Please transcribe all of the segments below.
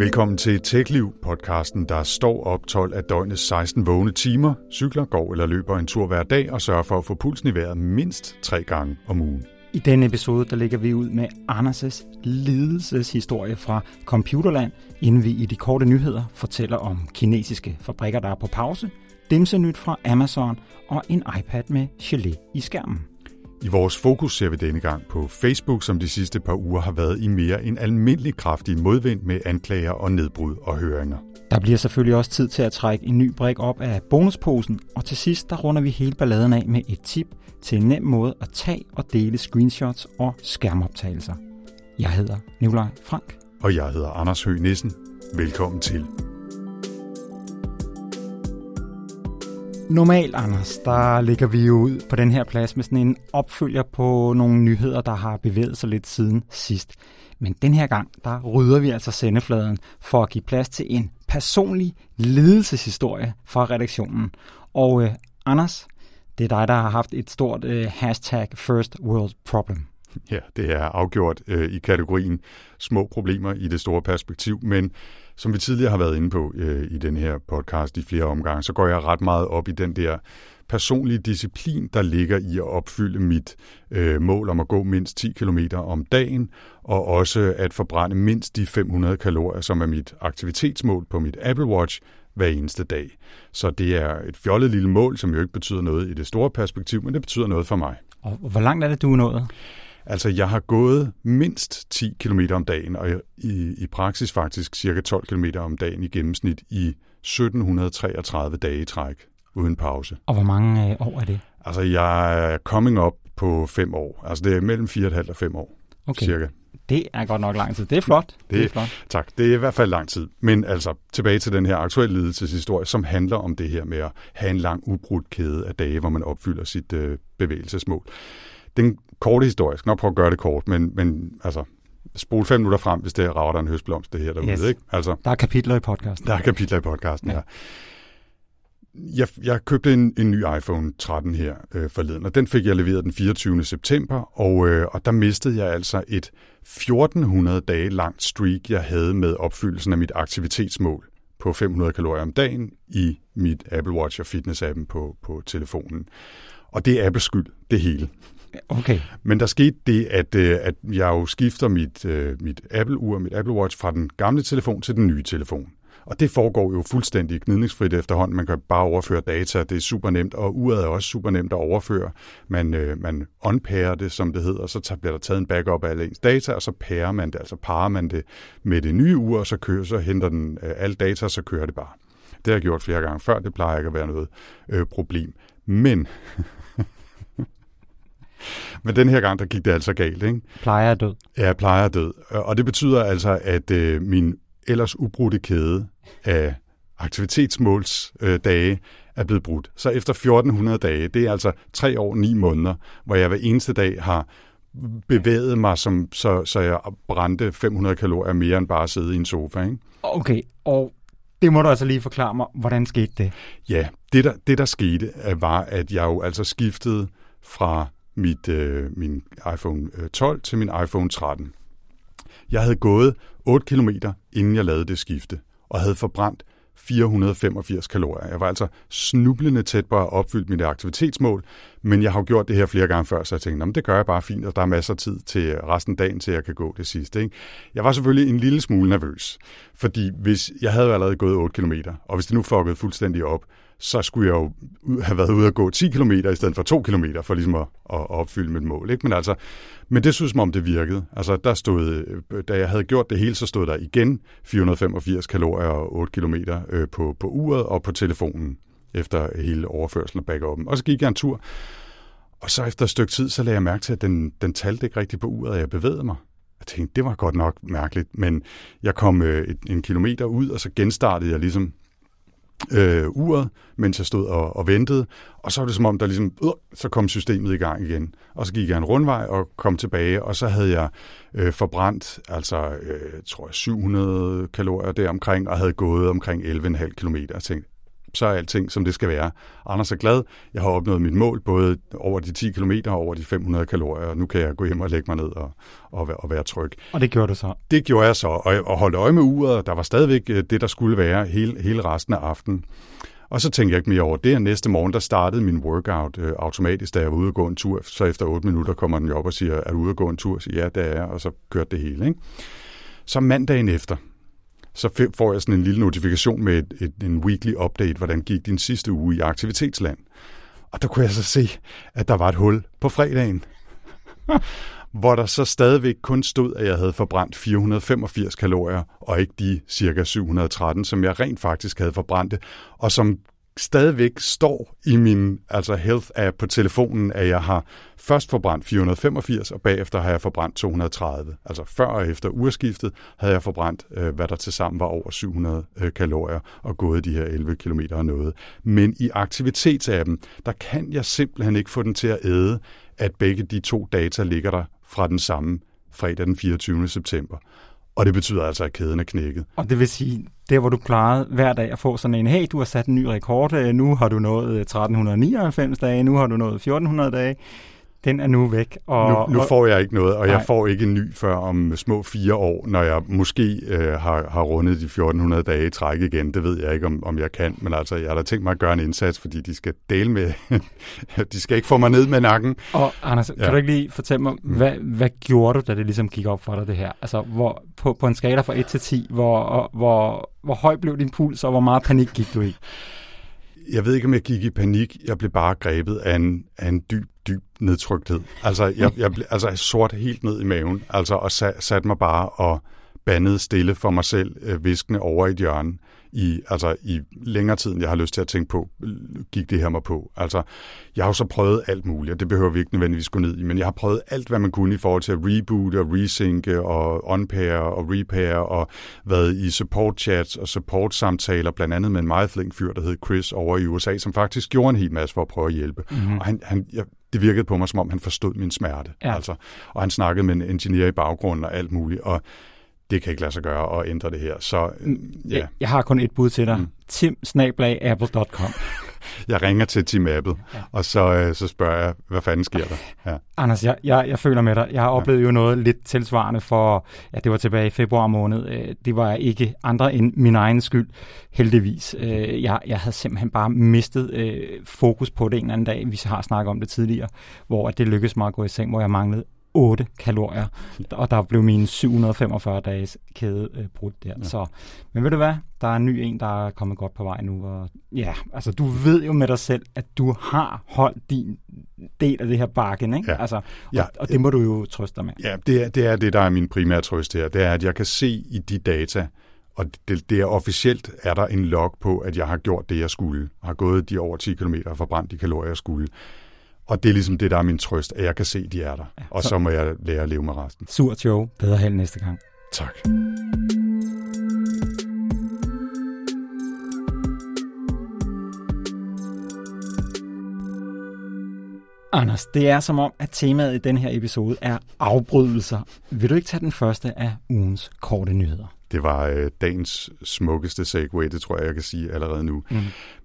Velkommen til TechLiv, podcasten, der står op 12 af døgnets 16 vågne timer, cykler, går eller løber en tur hver dag og sørger for at få pulsen i vejret mindst tre gange om ugen. I denne episode der lægger vi ud med Anders' lidelseshistorie fra Computerland, inden vi i de korte nyheder fortæller om kinesiske fabrikker, der er på pause, dimsenyt fra Amazon og en iPad med gelé i skærmen. I vores fokus ser vi denne gang på Facebook, som de sidste par uger har været i mere end almindelig kraftig modvind med anklager og nedbrud og høringer. Der bliver selvfølgelig også tid til at trække en ny brik op af bonusposen, og til sidst der runder vi hele balladen af med et tip til en nem måde at tage og dele screenshots og skærmoptagelser. Jeg hedder Nikolaj Frank. Og jeg hedder Anders Høgh Nissen. Velkommen til. Normalt, Anders, der ligger vi jo ud på den her plads med sådan en opfølger på nogle nyheder, der har bevæget sig lidt siden sidst. Men den her gang, der rydder vi altså sendefladen for at give plads til en personlig ledelseshistorie fra redaktionen. Og øh, Anders, det er dig, der har haft et stort øh, hashtag First World Problem. Ja, det er afgjort øh, i kategorien små problemer i det store perspektiv, men som vi tidligere har været inde på øh, i den her podcast i flere omgange, så går jeg ret meget op i den der personlige disciplin, der ligger i at opfylde mit øh, mål om at gå mindst 10 km om dagen, og også at forbrænde mindst de 500 kalorier, som er mit aktivitetsmål på mit Apple Watch hver eneste dag. Så det er et fjollet lille mål, som jo ikke betyder noget i det store perspektiv, men det betyder noget for mig. Og hvor langt er det, du er nået? Altså, jeg har gået mindst 10 km om dagen, og i, i praksis faktisk cirka 12 km om dagen i gennemsnit i 1733 dage i træk, uden pause. Og hvor mange øh, år er det? Altså, jeg er coming up på fem år. Altså, det er mellem 4,5 og 5 år, okay. cirka. Det er godt nok lang tid. Det er flot. Det, det er flot. Tak. Det er i hvert fald lang tid. Men altså, tilbage til den her aktuelle ledelseshistorie, som handler om det her med at have en lang ubrudt kæde af dage, hvor man opfylder sit øh, bevægelsesmål den jeg skal nok prøve at gøre det kort, men, men altså, spol fem minutter frem, hvis det rager der en høstblomst, det her derude. Yes. Ikke? Altså, der er kapitler i podcasten. Der er kapitler i podcasten, ja. ja. Jeg, jeg købte en, en ny iPhone 13 her øh, forleden, og den fik jeg leveret den 24. september, og, øh, og der mistede jeg altså et 1400 dage langt streak, jeg havde med opfyldelsen af mit aktivitetsmål på 500 kalorier om dagen i mit Apple Watch og fitness-appen på, på telefonen. Og det er Apples skyld, det hele. Okay. Men der skete det, at, øh, at jeg jo skifter mit, øh, mit Apple-ur, mit Apple Watch fra den gamle telefon til den nye telefon. Og det foregår jo fuldstændig gnidningsfrit efterhånden. Man kan bare overføre data, det er super nemt, og uret er også super nemt at overføre. Man, øh, man unpærer det, som det hedder, og så bliver der taget en backup af alle ens data, og så pærer man det, altså parer man det med det nye ur, og så, kører, så henter den øh, alle data, og så kører det bare. Det har jeg gjort flere gange før, det plejer ikke at være noget øh, problem. Men Men den her gang, der gik det altså galt. Ikke? Plejer er død. Ja, plejer er død. Og det betyder altså, at øh, min ellers ubrudte kæde af aktivitetsmålsdage øh, er blevet brudt. Så efter 1400 dage, det er altså tre år, ni måneder, hvor jeg hver eneste dag har bevæget mig, som, så, så jeg brændte 500 kalorier mere end bare at sidde i en sofa. Ikke? Okay, og det må du altså lige forklare mig, hvordan skete det? Ja, det der, det der skete, var, at jeg jo altså skiftede fra mit, øh, min iPhone øh, 12 til min iPhone 13. Jeg havde gået 8 km, inden jeg lavede det skifte, og havde forbrændt 485 kalorier. Jeg var altså snublende tæt på at opfylde mit aktivitetsmål, men jeg har gjort det her flere gange før, så jeg tænkte, det gør jeg bare fint, og der er masser af tid til resten af dagen, til jeg kan gå det sidste. Ikke? Jeg var selvfølgelig en lille smule nervøs, fordi hvis jeg havde allerede gået 8 km, og hvis det nu fuckede fuldstændig op, så skulle jeg jo have været ude og gå 10 km i stedet for 2 km for ligesom at, at opfylde mit mål. Ikke? Men, altså, men det synes som om det virkede. Altså, der stod, øh, da jeg havde gjort det hele, så stod der igen 485 kalorier og 8 km øh, på, på uret og på telefonen efter hele overførselen og backupen. Og så gik jeg en tur, og så efter et stykke tid, så lagde jeg mærke til, at den, den talte ikke rigtigt på uret, og jeg bevægede mig. Jeg tænkte, det var godt nok mærkeligt, men jeg kom øh, et, en kilometer ud, og så genstartede jeg ligesom øh, uret, mens jeg stod og, og ventede. Og så var det som om, der ligesom, øh, så kom systemet i gang igen. Og så gik jeg en rundvej og kom tilbage, og så havde jeg øh, forbrændt, altså, øh, tror jeg, 700 kalorier deromkring, og havde gået omkring 11,5 km. Jeg tænkte, så er alting, som det skal være. Anders er glad. Jeg har opnået mit mål, både over de 10 km og over de 500 kalorier, og nu kan jeg gå hjem og lægge mig ned og, og, være, og være tryg. Og det gjorde du så? Det gjorde jeg så, og, og holdt øje med uret, der var stadigvæk øh, det, der skulle være hele, hele resten af aftenen. Og så tænkte jeg ikke mere over det, næste morgen, der startede min workout øh, automatisk, da jeg var ude og gå en tur. Så efter 8 minutter kommer den op og siger, er du ude og gå en tur? Så ja, det er jeg, og så kørte det hele. Ikke? Så mandagen efter, så får jeg sådan en lille notifikation med et, et, en weekly update, hvordan gik din sidste uge i aktivitetsland. Og der kunne jeg så se, at der var et hul på fredagen, hvor der så stadigvæk kun stod, at jeg havde forbrændt 485 kalorier, og ikke de cirka 713, som jeg rent faktisk havde forbrændt, og som stadigvæk står i min altså health-app på telefonen, at jeg har først forbrændt 485, og bagefter har jeg forbrændt 230. Altså før og efter urskiftet havde jeg forbrændt, øh, hvad der til sammen var over 700 øh, kalorier, og gået de her 11 km og noget. Men i aktivitetsappen, der kan jeg simpelthen ikke få den til at æde, at begge de to data ligger der fra den samme fredag den 24. september. Og det betyder altså, at kæden er knækket. Og det vil sige, der hvor du klarede hver dag at få sådan en, hey, du har sat en ny rekord, øh, nu har du nået øh, 1399 dage, nu har du nået 1400 dage, den er nu væk. Og, nu, nu får jeg ikke noget, og nej. jeg får ikke en ny før om små fire år, når jeg måske øh, har, har rundet de 1400 dage i træk igen. Det ved jeg ikke, om, om jeg kan, men altså, jeg har da tænkt mig at gøre en indsats, fordi de skal dele med, de skal ikke få mig ned med nakken. Og Anders, ja. kan du ikke lige fortælle mig, mm. hvad, hvad gjorde du, da det ligesom gik op for dig, det her? Altså, hvor, på, på en skala fra 1 til 10, hvor, hvor, hvor høj blev din puls, og hvor meget panik gik du i? Jeg ved ikke, om jeg gik i panik. Jeg blev bare grebet af en, af en dyb, dyb nedtrykthed. Altså, jeg, jeg blev altså sort helt ned i maven, altså, og sat, satte mig bare og bandede stille for mig selv, øh, viskende over i et hjørne i, altså i længere tid, end jeg har lyst til at tænke på, gik det her mig på. Altså, jeg har jo så prøvet alt muligt, og det behøver vi ikke nødvendigvis gå ned i, men jeg har prøvet alt, hvad man kunne i forhold til at reboote og resynke og unpair og repair og været i support chats og support samtaler, blandt andet med en meget flink fyr, der hed Chris over i USA, som faktisk gjorde en hel masse for at prøve at hjælpe. Mm-hmm. Og han, han, jeg, det virkede på mig, som om han forstod min smerte. Ja. Altså, og han snakkede med en ingeniør i baggrunden og alt muligt. Og det kan ikke lade sig gøre at ændre det her. Så, mm, ja. Jeg har kun et bud til dig. Mm. Tim apple.com. jeg ringer til Tim Apple, ja. og så, øh, så spørger jeg, hvad fanden sker der? Ja. Anders, jeg, jeg, jeg føler med dig. Jeg har oplevet ja. jo noget lidt tilsvarende for, ja, det var tilbage i februar måned. Øh, det var ikke andre end min egen skyld, heldigvis. Øh, jeg, jeg havde simpelthen bare mistet øh, fokus på det en eller anden dag. Vi har snakket om det tidligere, hvor det lykkedes mig at gå i seng, hvor jeg manglede 8 kalorier, og der blev min 745 dages kæde øh, brudt der. Ja. Så, men ved du hvad? Der er en ny en, der er kommet godt på vej nu. Og, ja, altså du ved jo med dig selv, at du har holdt din del af det her bakken, ikke? Ja. Altså, ja. Og, og det må du jo trøste dig med. Ja, det er, det er det, der er min primære trøst her. Det er, at jeg kan se i de data, og det, det er officielt, er der en log på, at jeg har gjort det, jeg skulle. Har gået de over 10 km og forbrændt de kalorier, jeg skulle. Og det er ligesom det, der er min trøst, at jeg kan se, de er der. Ja, og så, så må jeg lære at leve med resten. Surt show. Bedre held næste gang. Tak. Anders, det er som om, at temaet i den her episode er afbrydelser. Vil du ikke tage den første af ugens korte nyheder? Det var øh, dagens smukkeste segway, det tror jeg, jeg kan sige allerede nu. Mm.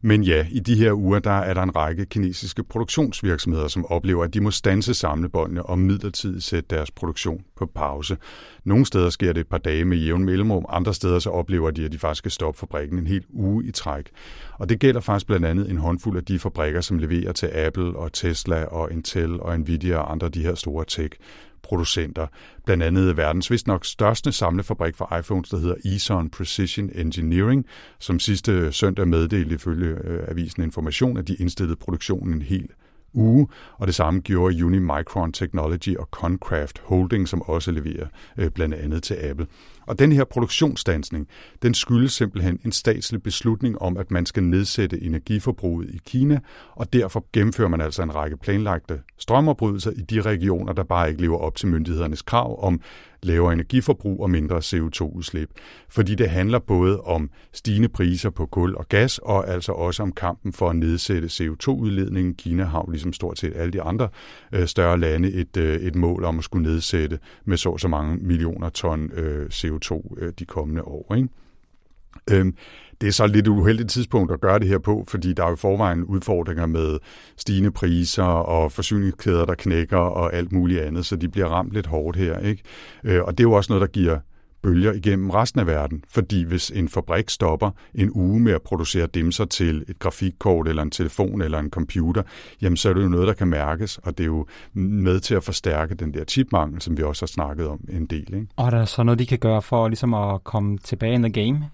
Men ja, i de her uger, der er der en række kinesiske produktionsvirksomheder, som oplever, at de må stanse samlebåndene og midlertidigt sætte deres produktion på pause. Nogle steder sker det et par dage med jævn mellemrum, andre steder så oplever de, at de faktisk skal stoppe fabrikken en hel uge i træk. Og det gælder faktisk blandt andet en håndfuld af de fabrikker, som leverer til Apple og Tesla og Intel og Nvidia og andre af de her store tech producenter. Blandt andet verdens vist nok største samlefabrik for iPhones, der hedder Eson Precision Engineering, som sidste søndag meddelte ifølge øh, avisen Information, at de indstillede produktionen en hel uge, og det samme gjorde Unimicron Technology og Concraft Holding, som også leverer øh, blandt andet til Apple. Og den her produktionsstansning, den skyldes simpelthen en statslig beslutning om, at man skal nedsætte energiforbruget i Kina, og derfor gennemfører man altså en række planlagte strømopbrydelser i de regioner, der bare ikke lever op til myndighedernes krav om lavere energiforbrug og mindre CO2-udslip. Fordi det handler både om stigende priser på kul og gas, og altså også om kampen for at nedsætte CO2-udledningen. Kina har ligesom stort set alle de andre øh, større lande et, øh, et mål om at skulle nedsætte med så så mange millioner ton øh, CO2 øh, de kommende år. Ikke? Øhm, Det er så lidt uheldigt tidspunkt at gøre det her på, fordi der er jo forvejen udfordringer med stigende priser og forsyningskæder, der knækker og alt muligt andet, så de bliver ramt lidt hårdt her. Ikke? Øh, og det er jo også noget, der giver bølger igennem resten af verden. Fordi hvis en fabrik stopper en uge med at producere dimser til et grafikkort eller en telefon eller en computer, jamen så er det jo noget, der kan mærkes, og det er jo med til at forstærke den der chipmangel, som vi også har snakket om en del. Ikke? Og er der så noget, de kan gøre for ligesom at komme tilbage in the game?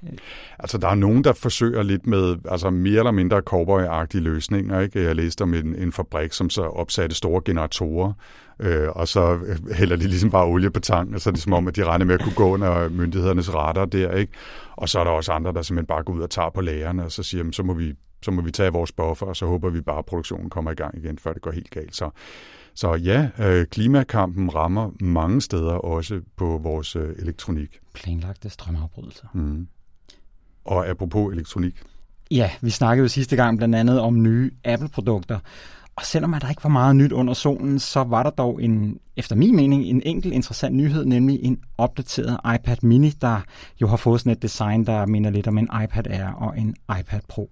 Altså, der er nogen, der forsøger lidt med altså mere eller mindre cowboy løsninger. Ikke? Jeg læste om en, en fabrik, som så opsatte store generatorer, øh, og så hælder de ligesom bare olie på tanken, og så er det som om, at de regner med at kunne gå under myndighedernes retter der, ikke? Og så er der også andre, der simpelthen bare går ud og tager på lagerne, og så siger, jamen, så må vi så må vi tage vores buffer, og så håber vi bare, at produktionen kommer i gang igen, før det går helt galt. Så, så ja, øh, klimakampen rammer mange steder også på vores øh, elektronik. Planlagte strømafbrydelser. Mm. Og apropos elektronik. Ja, vi snakkede jo sidste gang blandt andet om nye Apple-produkter, og selvom der ikke var meget nyt under solen, så var der dog en, efter min mening, en enkelt interessant nyhed, nemlig en opdateret iPad mini, der jo har fået sådan et design, der minder lidt om en iPad Air og en iPad Pro.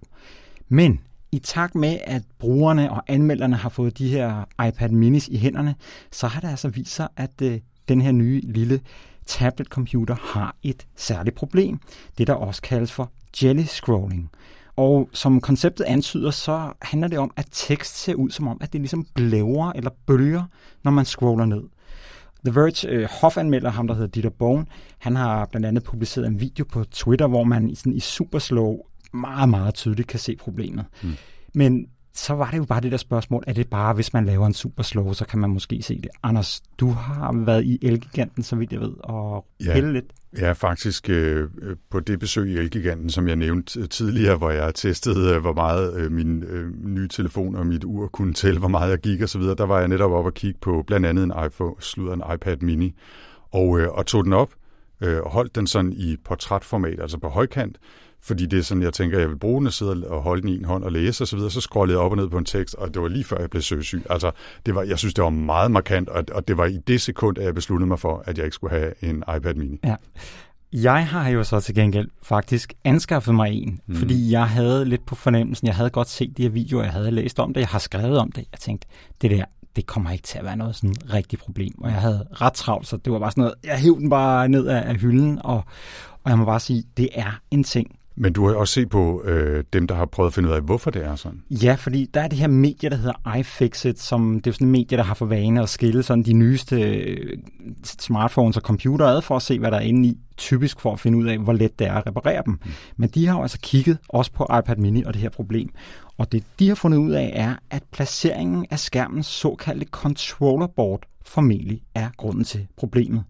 Men i takt med, at brugerne og anmelderne har fået de her iPad minis i hænderne, så har det altså vist sig, at øh, den her nye lille tablet-computer har et særligt problem. Det, der også kaldes for jelly scrolling. Og som konceptet antyder, så handler det om, at tekst ser ud som om, at det ligesom blæver eller bølger, når man scroller ned. The Verge øh, hofanmelder, ham der hedder Dieter Bohn, han har blandt andet publiceret en video på Twitter, hvor man sådan i super slow meget, meget tydeligt kan se problemet. Mm. Men så var det jo bare det der spørgsmål, er det bare, hvis man laver en super slow, så kan man måske se det. Anders, du har været i Elgiganten, så vidt jeg ved, og ja. pille lidt. Ja, faktisk øh, på det besøg i Elgiganten, som jeg nævnte tidligere, hvor jeg testede, øh, hvor meget øh, min øh, nye telefon og mit ur kunne tælle, hvor meget jeg gik osv., der var jeg netop op og kigge på blandt andet en iPhone, slutter en iPad mini, og, øh, og tog den op øh, og holdt den sådan i portrætformat, altså på højkant, fordi det er sådan, jeg tænker, jeg vil bruge den at sidde og holde den i en hånd og læse osv., så, så scrollede jeg op og ned på en tekst, og det var lige før jeg blev søsyg. Altså, det var, jeg synes, det var meget markant, og, og det var i det sekund, at jeg besluttede mig for, at jeg ikke skulle have en iPad mini. Ja. Jeg har jo så til gengæld faktisk anskaffet mig en, mm. fordi jeg havde lidt på fornemmelsen, jeg havde godt set de her videoer, jeg havde læst om det, jeg har skrevet om det. Jeg tænkte, det der, det kommer ikke til at være noget sådan rigtigt problem. Og jeg havde ret travlt, så det var bare sådan noget, jeg hævde den bare ned af, af hylden, og, og jeg må bare sige, det er en ting, men du har også set på øh, dem, der har prøvet at finde ud af, hvorfor det er sådan. Ja, fordi der er det her medie, der hedder iFixit, som det er sådan en medie, der har for vane at skille sådan de nyeste øh, smartphones og computer ad for at se, hvad der er inde i, typisk for at finde ud af, hvor let det er at reparere dem. Mm. Men de har jo altså kigget også på iPad mini og det her problem. Og det, de har fundet ud af, er, at placeringen af skærmens såkaldte controller board formentlig er grunden til problemet.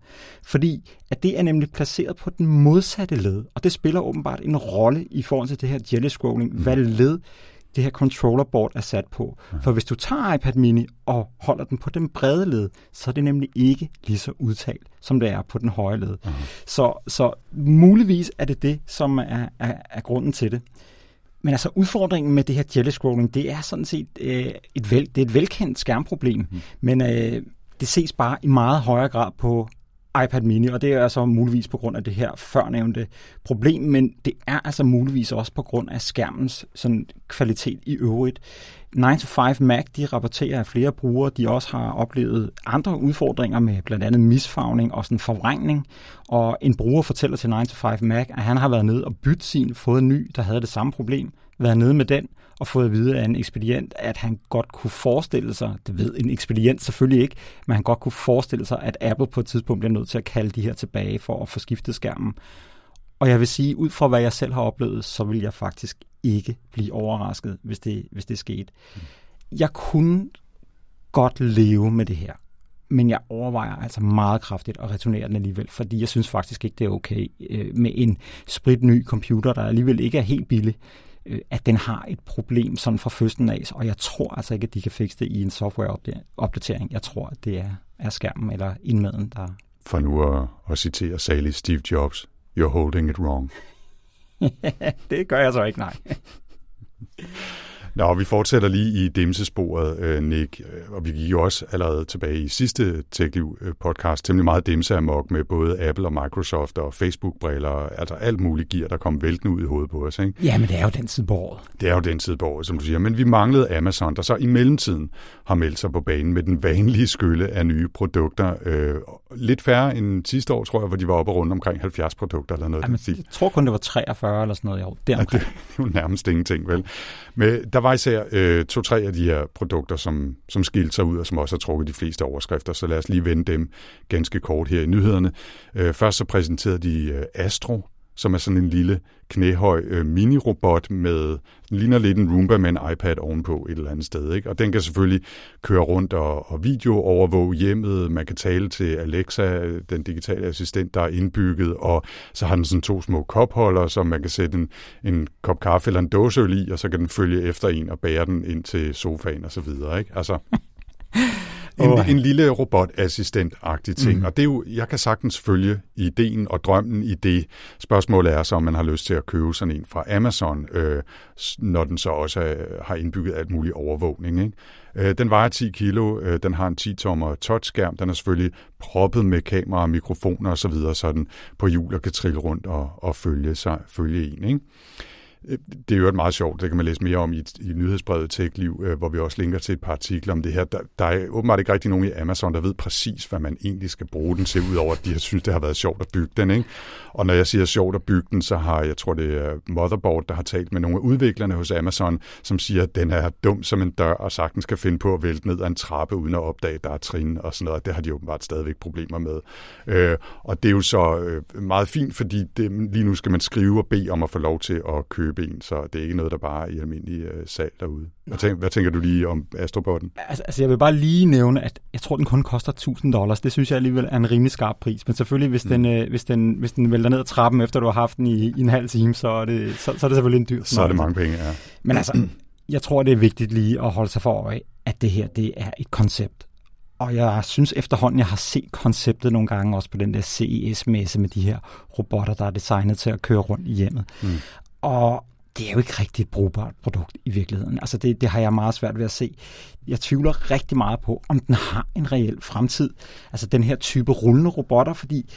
Fordi at det er nemlig placeret på den modsatte led, og det spiller åbenbart en rolle i forhold til det her jelly scrolling, mm. hvad led det her controller board er sat på. For hvis du tager iPad mini og holder den på den brede led, så er det nemlig ikke lige så udtalt, som det er på den høje led. Så, så muligvis er det det, som er, er, er grunden til det. Men altså udfordringen med det her jelly scrolling, det er sådan set øh, et, vel, det er et velkendt skærmproblem, mm. men øh, det ses bare i meget højere grad på iPad mini, og det er altså muligvis på grund af det her førnævnte problem, men det er altså muligvis også på grund af skærmens sådan, kvalitet i øvrigt. 9to5 Mac, de rapporterer, at flere brugere de også har oplevet andre udfordringer med blandt andet misfagning og sådan forvrængning. Og en bruger fortæller til 9to5 Mac, at han har været nede og bytte sin, fået en ny, der havde det samme problem, været nede med den, og fået at vide af en ekspedient, at han godt kunne forestille sig, det ved en ekspedient selvfølgelig ikke, men han godt kunne forestille sig, at Apple på et tidspunkt bliver nødt til at kalde de her tilbage for at få skiftet skærmen. Og jeg vil sige, ud fra hvad jeg selv har oplevet, så vil jeg faktisk ikke blive overrasket, hvis det, hvis det skete. Jeg kunne godt leve med det her, men jeg overvejer altså meget kraftigt at returnere den alligevel, fordi jeg synes faktisk ikke, det er okay øh, med en spritny computer, der alligevel ikke er helt billig øh, at den har et problem sådan fra fødslen af, og jeg tror altså ikke, at de kan fikse det i en softwareopdatering. Jeg tror, at det er, er skærmen eller indmaden, der... For nu at, at citere salig Steve Jobs, you're holding it wrong. det gør jeg så ikke, nej. Nå, vi fortsætter lige i dimsesporet, øh, Nick, og vi gik jo også allerede tilbage i sidste TechLiv-podcast temmelig meget dimse amok med både Apple og Microsoft og Facebook-briller, altså alt muligt gear, der kom væltende ud i hovedet på os. Ikke? Ja, men det er jo den tid på året. Det er jo den tid på året, som du siger. Men vi manglede Amazon, der så i mellemtiden har meldt sig på banen med den vanlige skylle af nye produkter. Øh, lidt færre end sidste år, tror jeg, hvor de var oppe rundt omkring 70 produkter eller noget. Jamen, jeg tror kun, det var 43 eller sådan noget i år. Ja, det, det er jo nærmest ingenting, vel? Men der var især øh, to-tre af de her produkter, som, som skilte sig ud, og som også har trukket de fleste overskrifter, så lad os lige vende dem ganske kort her i nyhederne. Øh, først så præsenterede de øh, Astro, som er sådan en lille knæhøj øh, mini-robot med, ligner lidt en Roomba med en iPad ovenpå et eller andet sted. Ikke? Og den kan selvfølgelig køre rundt og, og video overvåge hjemmet. Man kan tale til Alexa, den digitale assistent, der er indbygget, og så har den sådan to små kopholder, som man kan sætte en, en kop kaffe eller en dåseøl i, og så kan den følge efter en og bære den ind til sofaen og så videre. Ikke? Altså, en, oh. en lille robotassistent-agtig ting. Mm. Og det er jo, jeg kan sagtens følge ideen og drømmen i det. Spørgsmålet er så, om man har lyst til at købe sådan en fra Amazon, øh, når den så også er, har indbygget alt muligt overvågning. Ikke? Øh, den vejer 10 kilo, øh, den har en 10-tommer touchskærm, den er selvfølgelig proppet med kamera, mikrofoner osv., så, så den på hjul og kan trille rundt og, og følge, sig, følge en. Ikke? Øh, det er jo meget sjovt, det kan man læse mere om i, i nyhedsbrevet TechLiv, Liv, øh, hvor vi også linker til et par artikler om det her. Der, der er åbenbart ikke rigtig nogen i Amazon, der ved præcis, hvad man egentlig skal bruge den til, udover at de har synes, det har været sjovt at bygge den. Ikke? Og når jeg siger sjovt at bygge den, så har jeg tror, det er Motherboard, der har talt med nogle af udviklerne hos Amazon, som siger, at den er dum som en dør, og sagtens skal finde på at vælte ned ad en trappe, uden at opdage, at der er trin og sådan noget. Det har de åbenbart stadigvæk problemer med. Øh, og det er jo så øh, meget fint, fordi det, lige nu skal man skrive og bede om at få lov til at købe en, så det er ikke noget, der bare er i almindelig øh, salg derude. Hvad, tænker, hvad tænker du lige om Astrobotten? Altså, altså, jeg vil bare lige nævne, at jeg tror, den kun koster 1000 dollars. Det synes jeg alligevel er en rimelig skarp pris. Men selvfølgelig, hvis, mm. den, øh, hvis, den, hvis den vælter ned ad trappen, efter du har haft den i, i en halv time, så er det, så, så er det selvfølgelig en dyr Så er det mange penge, ja. Men altså, jeg tror, det er vigtigt lige at holde sig for øje, at det her det er et koncept. Og jeg synes efterhånden, jeg har set konceptet nogle gange, også på den der CES-messe med de her robotter, der er designet til at køre rundt i hjemmet. Mm. Og det er jo ikke rigtig et brugbart produkt i virkeligheden. Altså det, det har jeg meget svært ved at se. Jeg tvivler rigtig meget på, om den har en reel fremtid. Altså den her type rullende robotter, fordi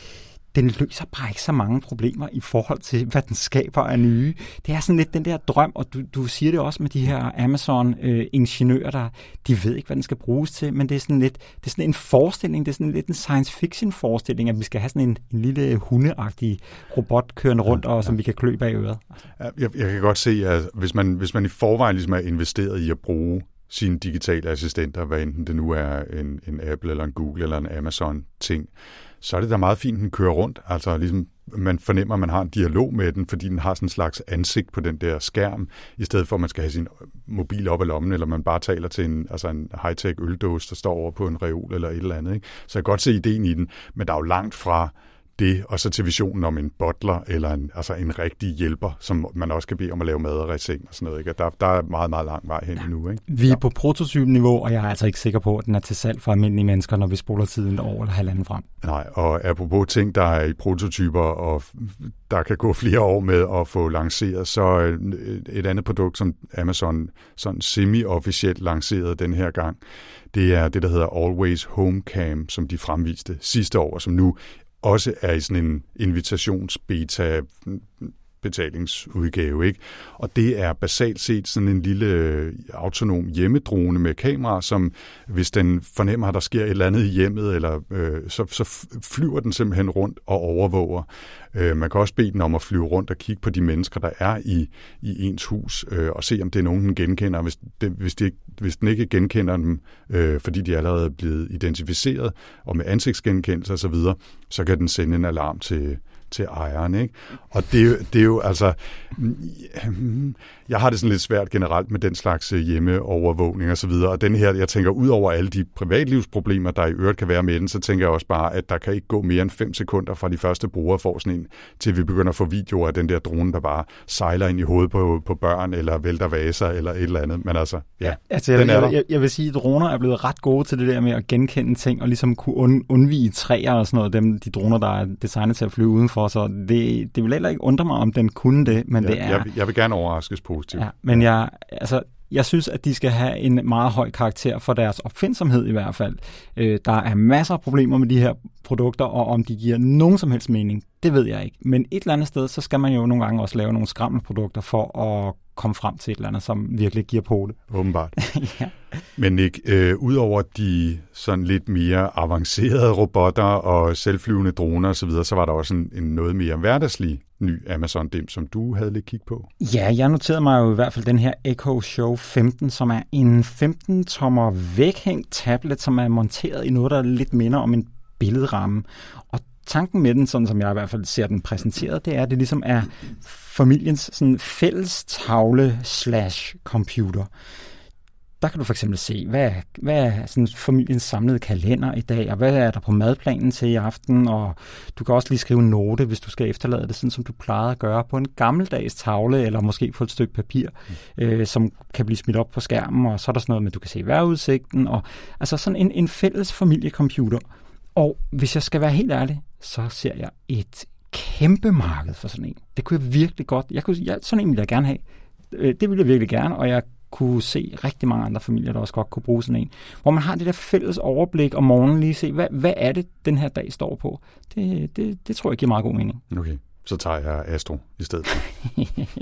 den løser bare ikke så mange problemer i forhold til, hvad den skaber af nye. Det er sådan lidt den der drøm, og du, du siger det også med de her Amazon-ingeniører, der de ved ikke, hvad den skal bruges til, men det er sådan lidt, det er sådan en forestilling, det er sådan lidt en science fiction forestilling, at vi skal have sådan en, en lille hundeagtig robot kørende rundt, og som vi kan klø bag øret. Jeg, jeg kan godt se, at hvis man, hvis man i forvejen ligesom er investeret i at bruge sine digitale assistenter, hvad enten det nu er en, en Apple eller en Google eller en Amazon ting, så er det da meget fint, at den kører rundt. Altså ligesom man fornemmer, at man har en dialog med den, fordi den har sådan en slags ansigt på den der skærm, i stedet for at man skal have sin mobil op i lommen, eller man bare taler til en, altså en high-tech øldåse, der står over på en reol eller et eller andet. Ikke? Så jeg kan godt se ideen i den, men der er jo langt fra det, og så til visionen om en butler, eller en, altså en rigtig hjælper, som man også kan bede om at lave mad og reseng og sådan noget. Ikke? Der, der er meget, meget lang vej hen ja. endnu. Ikke? Vi er på prototypniveau, og jeg er altså ikke sikker på, at den er til salg for almindelige mennesker, når vi spoler tiden over eller halvanden frem. Nej, og apropos ting, der er i prototyper, og der kan gå flere år med at få lanceret, så et andet produkt, som Amazon sådan semi-officielt lancerede den her gang, det er det, der hedder Always Home Cam, som de fremviste sidste år, som nu også er i sådan en invitationsbeta betalingsudgave. Ikke? Og det er basalt set sådan en lille øh, autonom hjemmedrone med kamera, som hvis den fornemmer, at der sker et eller andet i hjemmet, eller, øh, så, så flyver den simpelthen rundt og overvåger. Øh, man kan også bede den om at flyve rundt og kigge på de mennesker, der er i, i ens hus, øh, og se, om det er nogen, den genkender. Hvis, det, hvis, de, hvis den ikke genkender dem, øh, fordi de allerede er blevet identificeret, og med ansigtsgenkendelse osv., så, så kan den sende en alarm til, til ejeren. Ikke? Og det, det er jo altså... Jeg har det sådan lidt svært generelt med den slags øh, hjemmeovervågning og så videre. Og den her, jeg tænker, ud over alle de privatlivsproblemer, der i øvrigt kan være med den, så tænker jeg også bare, at der kan ikke gå mere end 5 sekunder fra de første brugere får sådan en, til vi begynder at få videoer af den der drone, der bare sejler ind i hovedet på, på børn, eller vælter vaser, eller et eller andet. Men altså, ja, ja altså, jeg, jeg, jeg, jeg vil sige, at droner er blevet ret gode til det der med at genkende ting, og ligesom kunne und, undvige træer og sådan noget, dem, de droner, der er designet til at flyve udenfor, så det, det vil heller ikke undre mig, om den kunne det, men ja, det er... Jeg, jeg vil gerne overraskes positivt. Ja, men jeg, altså, Jeg synes, at de skal have en meget høj karakter for deres opfindsomhed i hvert fald. Øh, der er masser af problemer med de her produkter, og om de giver nogen som helst mening, det ved jeg ikke. Men et eller andet sted, så skal man jo nogle gange også lave nogle skrammelprodukter for at komme frem til et eller andet, som virkelig giver på det. Åbenbart. ja. Men Nick, øh, udover de sådan lidt mere avancerede robotter og selvflyvende droner osv., så, så var der også en, en noget mere hverdagslig ny Amazon Dim, som du havde lidt kig på. Ja, jeg noterede mig jo i hvert fald den her Echo Show 15, som er en 15-tommer væghængt tablet, som er monteret i noget, der lidt minder om en billedramme. Og tanken med den, sådan som jeg i hvert fald ser den præsenteret, det er, at det ligesom er familiens sådan fælles tavle slash computer. Der kan du for eksempel se, hvad, hvad er sådan familiens samlede kalender i dag, og hvad er der på madplanen til i aften, og du kan også lige skrive en note, hvis du skal efterlade det, sådan som du plejede at gøre på en gammeldags tavle, eller måske på et stykke papir, mm. øh, som kan blive smidt op på skærmen, og så er der sådan noget med, at du kan se vejrudsigten, og altså sådan en, en fælles familiecomputer. Og hvis jeg skal være helt ærlig, så ser jeg et kæmpe marked for sådan en. Det kunne jeg virkelig godt. Jeg kunne, jeg, sådan en ville jeg gerne have. Øh, det ville jeg virkelig gerne, og jeg kunne se rigtig mange andre familier, der også godt kunne bruge sådan en. Hvor man har det der fælles overblik om morgenen lige se, hvad, hvad er det, den her dag står på. Det, det, det tror jeg giver meget god mening. Okay, så tager jeg Astro i stedet.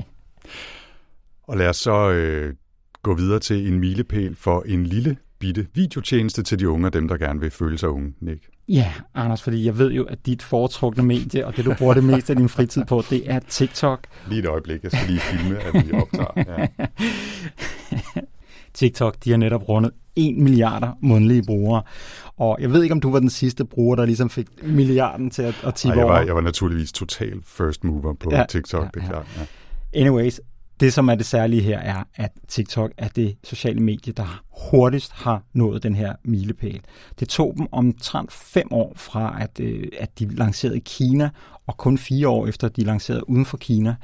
og lad os så øh, gå videre til en milepæl for en lille bitte videotjeneste til de unge og dem, der gerne vil føle sig unge, Nick. Ja, Anders, fordi jeg ved jo, at dit foretrukne medie, og det du bruger det mest af din fritid på, det er TikTok. Lige et øjeblik, jeg skal lige filme, at vi optager. Ja. TikTok, de har netop rundet 1 milliarder månedlige brugere. Og jeg ved ikke, om du var den sidste bruger, der ligesom fik milliarden til at, at tippe jeg var, Jeg var naturligvis total first mover på ja, TikTok, ja, det er klart. Ja. Anyways, det, som er det særlige her, er, at TikTok er det sociale medie, der hurtigst har nået den her milepæl. Det tog dem omtrent fem år fra, at, øh, at de lancerede i Kina, og kun fire år efter, at de lancerede uden for Kina,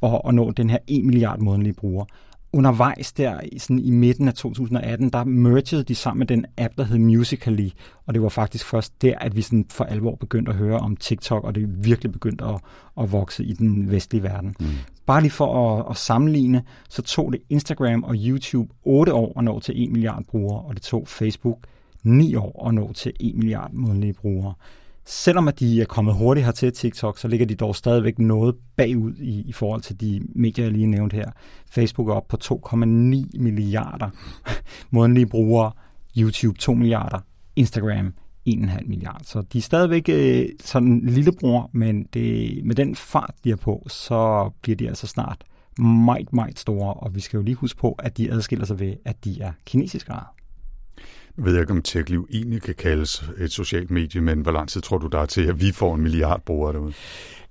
og, og nå den her 1 milliard månedlige brugere undervejs der sådan i midten af 2018, der mergede de sammen med den app, der hed Musical.ly, og det var faktisk først der, at vi sådan for alvor begyndte at høre om TikTok, og det virkelig begyndte at, at vokse i den vestlige verden. Mm. Bare lige for at, at sammenligne, så tog det Instagram og YouTube 8 år at nå til 1 milliard brugere, og det tog Facebook 9 år at nå til 1 milliard månedlige brugere. Selvom at de er kommet hurtigt her til TikTok, så ligger de dog stadigvæk noget bagud i, i forhold til de medier, jeg lige nævnte her. Facebook er op på 2,9 milliarder månedlige brugere, YouTube 2 milliarder, Instagram 1,5 milliard. Så de er stadigvæk øh, sådan lillebror, men det, med den fart, de er på, så bliver de altså snart meget, meget store. Og vi skal jo lige huske på, at de adskiller sig ved, at de er kinesisk ejet. Jeg ved ikke, om TechLiv egentlig kan kaldes et socialt medie, men hvor lang tid tror du, der er til, at vi får en milliard brugere derude?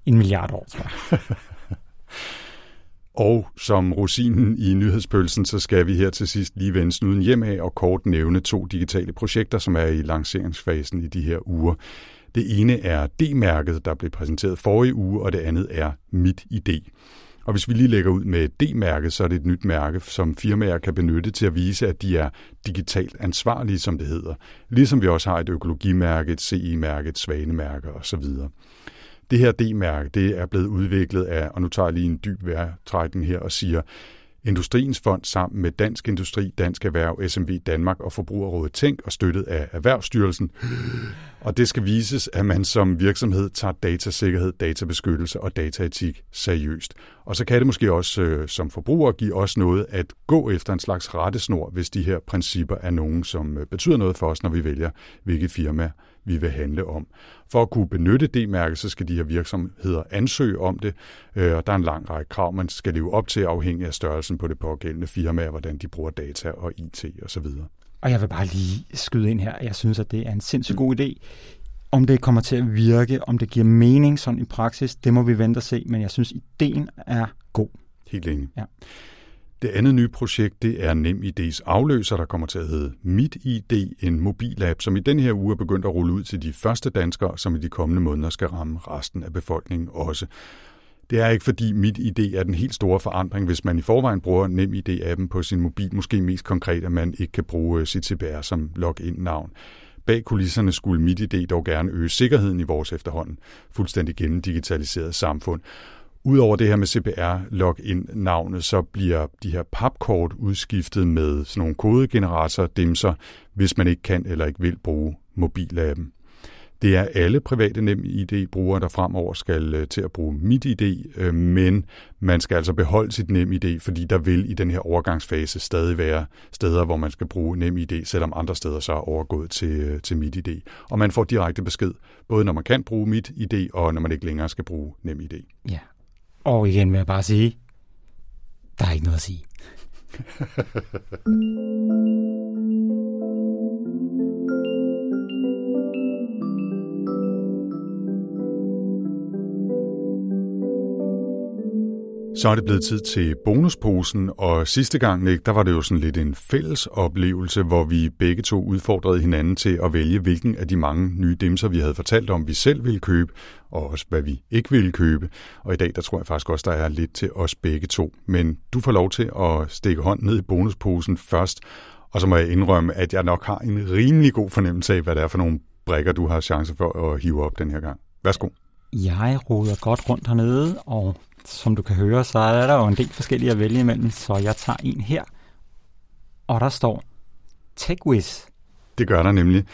En milliard år, tror jeg. og som rosinen i nyhedspølsen, så skal vi her til sidst lige vende snuden hjem af og kort nævne to digitale projekter, som er i lanceringsfasen i de her uger. Det ene er D-mærket, der blev præsenteret forrige uge, og det andet er Mit ID. Og hvis vi lige lægger ud med D-mærket, så er det et nyt mærke, som firmaer kan benytte til at vise, at de er digitalt ansvarlige, som det hedder. Ligesom vi også har et økologimærke, et CE-mærke, et svanemærke osv. Det her D-mærke, det er blevet udviklet af, og nu tager jeg lige en dyb vejrtrækning her og siger, Industriens Fond sammen med Dansk Industri, Dansk Erhverv, SMV Danmark og Forbrugerrådet Tænk og støttet af Erhvervsstyrelsen. Og det skal vises, at man som virksomhed tager datasikkerhed, databeskyttelse og dataetik seriøst. Og så kan det måske også øh, som forbruger give os noget at gå efter en slags rettesnor, hvis de her principper er nogen, som øh, betyder noget for os, når vi vælger, hvilket firma vi vil handle om. For at kunne benytte det mærke, så skal de her virksomheder ansøge om det, øh, og der er en lang række krav, man skal leve op til afhængig af størrelsen på det pågældende firma, hvordan de bruger data og IT osv. Og jeg vil bare lige skyde ind her, jeg synes, at det er en sindssygt god idé. Om det kommer til at virke, om det giver mening sådan i praksis, det må vi vente og se, men jeg synes, ideen er god. Helt enig. Ja. Det andet nye projekt, det er NemID's afløser, der kommer til at hedde MitID, en mobilapp, som i den her uge er begyndt at rulle ud til de første danskere, som i de kommende måneder skal ramme resten af befolkningen også. Det er ikke fordi mit idé er den helt store forandring, hvis man i forvejen bruger NemID-appen på sin mobil, måske mest konkret, at man ikke kan bruge øh, sit CPR som login-navn. Bag kulisserne skulle mit idé dog gerne øge sikkerheden i vores efterhånden fuldstændig gennemdigitaliseret samfund. Udover det her med CPR-login-navnet, så bliver de her papkort udskiftet med sådan nogle kodegenerator dimser, hvis man ikke kan eller ikke vil bruge mobilappen. Det er alle private NemID-brugere, der fremover skal øh, til at bruge MitID, øh, men man skal altså beholde sit NemID, fordi der vil i den her overgangsfase stadig være steder, hvor man skal bruge NemID, selvom andre steder så er overgået til, øh, til MitID. Og man får direkte besked, både når man kan bruge MitID, og når man ikke længere skal bruge NemID. Ja. Og igen vil jeg bare sige, der er ikke noget at sige. Så er det blevet tid til bonusposen, og sidste gang, Nick, der var det jo sådan lidt en fælles oplevelse, hvor vi begge to udfordrede hinanden til at vælge, hvilken af de mange nye dimser, vi havde fortalt om, vi selv ville købe, og også hvad vi ikke ville købe. Og i dag, der tror jeg faktisk også, der er lidt til os begge to. Men du får lov til at stikke hånden ned i bonusposen først, og så må jeg indrømme, at jeg nok har en rimelig god fornemmelse af, hvad det er for nogle brikker, du har chance for at hive op den her gang. Værsgo. Jeg roder godt rundt hernede, og som du kan høre, så er der jo en del forskellige at vælge imellem, så jeg tager en her. Og der står TechWiz. Det gør der nemlig.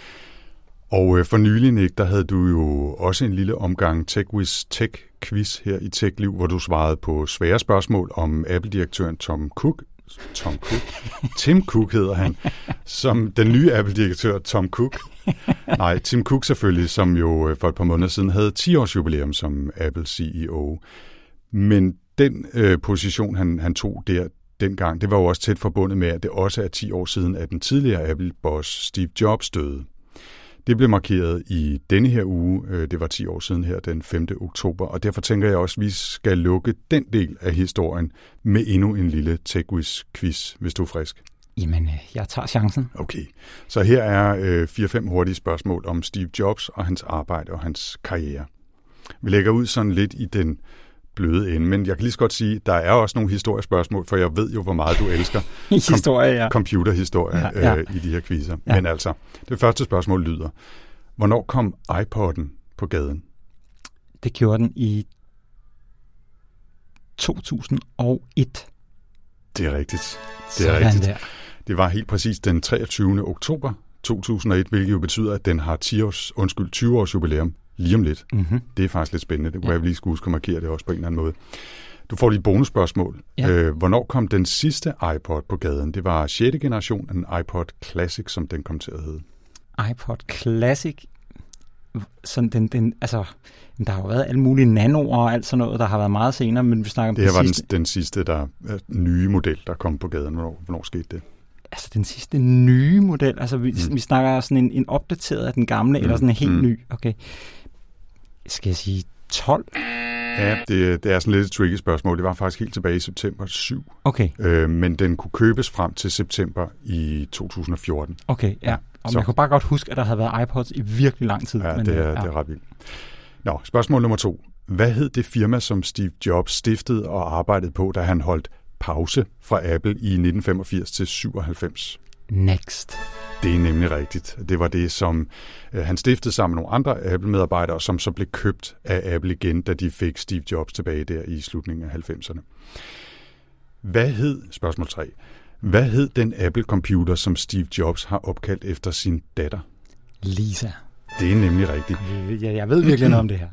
Og øh, for nylig, Nick, der havde du jo også en lille omgang TechWiz Tech Quiz her i TechLiv, hvor du svarede på svære spørgsmål om Apple-direktøren Tom Cook. Tom Cook? Tim Cook hedder han, som den nye Apple-direktør Tom Cook. Nej, Tim Cook selvfølgelig, som jo øh, for et par måneder siden havde 10 års jubilæum som Apple CEO. Men den øh, position, han, han tog der dengang, det var jo også tæt forbundet med, at det også er 10 år siden, at den tidligere Apple-boss Steve Jobs døde. Det blev markeret i denne her uge, øh, det var 10 år siden her, den 5. oktober, og derfor tænker jeg også, at vi skal lukke den del af historien med endnu en lille TechWiz-quiz, hvis du er frisk. Jamen, øh, jeg tager chancen. Okay, så her er øh, 4-5 hurtige spørgsmål om Steve Jobs og hans arbejde og hans karriere. Vi lægger ud sådan lidt i den bløde ende. Men jeg kan lige så godt sige, der er også nogle historiespørgsmål, for jeg ved jo, hvor meget du elsker Historie, ja. computerhistorie ja, ja. Øh, i de her quizzer. Ja. Men altså, det første spørgsmål lyder, hvornår kom iPod'en på gaden? Det gjorde den i 2001. Det er rigtigt. Det er rigtigt. Der. Det var helt præcis den 23. oktober 2001, hvilket jo betyder, at den har 10 års, undskyld, 20 års jubilæum lige om lidt. Mm-hmm. Det er faktisk lidt spændende. Det kunne ja. jeg lige skulle huske at markere det også på en eller anden måde. Du får et bonusspørgsmål. Ja. Øh, hvornår kom den sidste iPod på gaden? Det var 6. generation af en iPod Classic, som den kom til at hedde. iPod Classic? Sådan den, den, altså, der har jo været alle mulige nanoer og alt sådan noget, der har været meget senere, men vi snakker om det her var sidste. Den, den sidste der, nye model, der kom på gaden. Hvornår, hvornår skete det? altså den sidste nye model, altså vi, mm. vi snakker sådan en, en opdateret af den gamle, mm. eller sådan en helt mm. ny, okay. Skal jeg sige 12? Ja, det, det er sådan lidt et tricky spørgsmål. Det var faktisk helt tilbage i september 7. Okay. Øh, men den kunne købes frem til september i 2014. Okay, ja. Og Så. man kunne bare godt huske, at der havde været iPods i virkelig lang tid. Ja, men, det, er, ja. det er ret vildt. Nå, spørgsmål nummer to. Hvad hed det firma, som Steve Jobs stiftede og arbejdede på, da han holdt pause fra Apple i 1985 til 97. Next. Det er nemlig rigtigt. Det var det, som øh, han stiftede sammen med nogle andre Apple-medarbejdere, som så blev købt af Apple igen, da de fik Steve Jobs tilbage der i slutningen af 90'erne. Hvad hed, spørgsmål 3, hvad hed den Apple-computer, som Steve Jobs har opkaldt efter sin datter? Lisa. Det er nemlig rigtigt. Jeg, jeg ved virkelig noget om det her.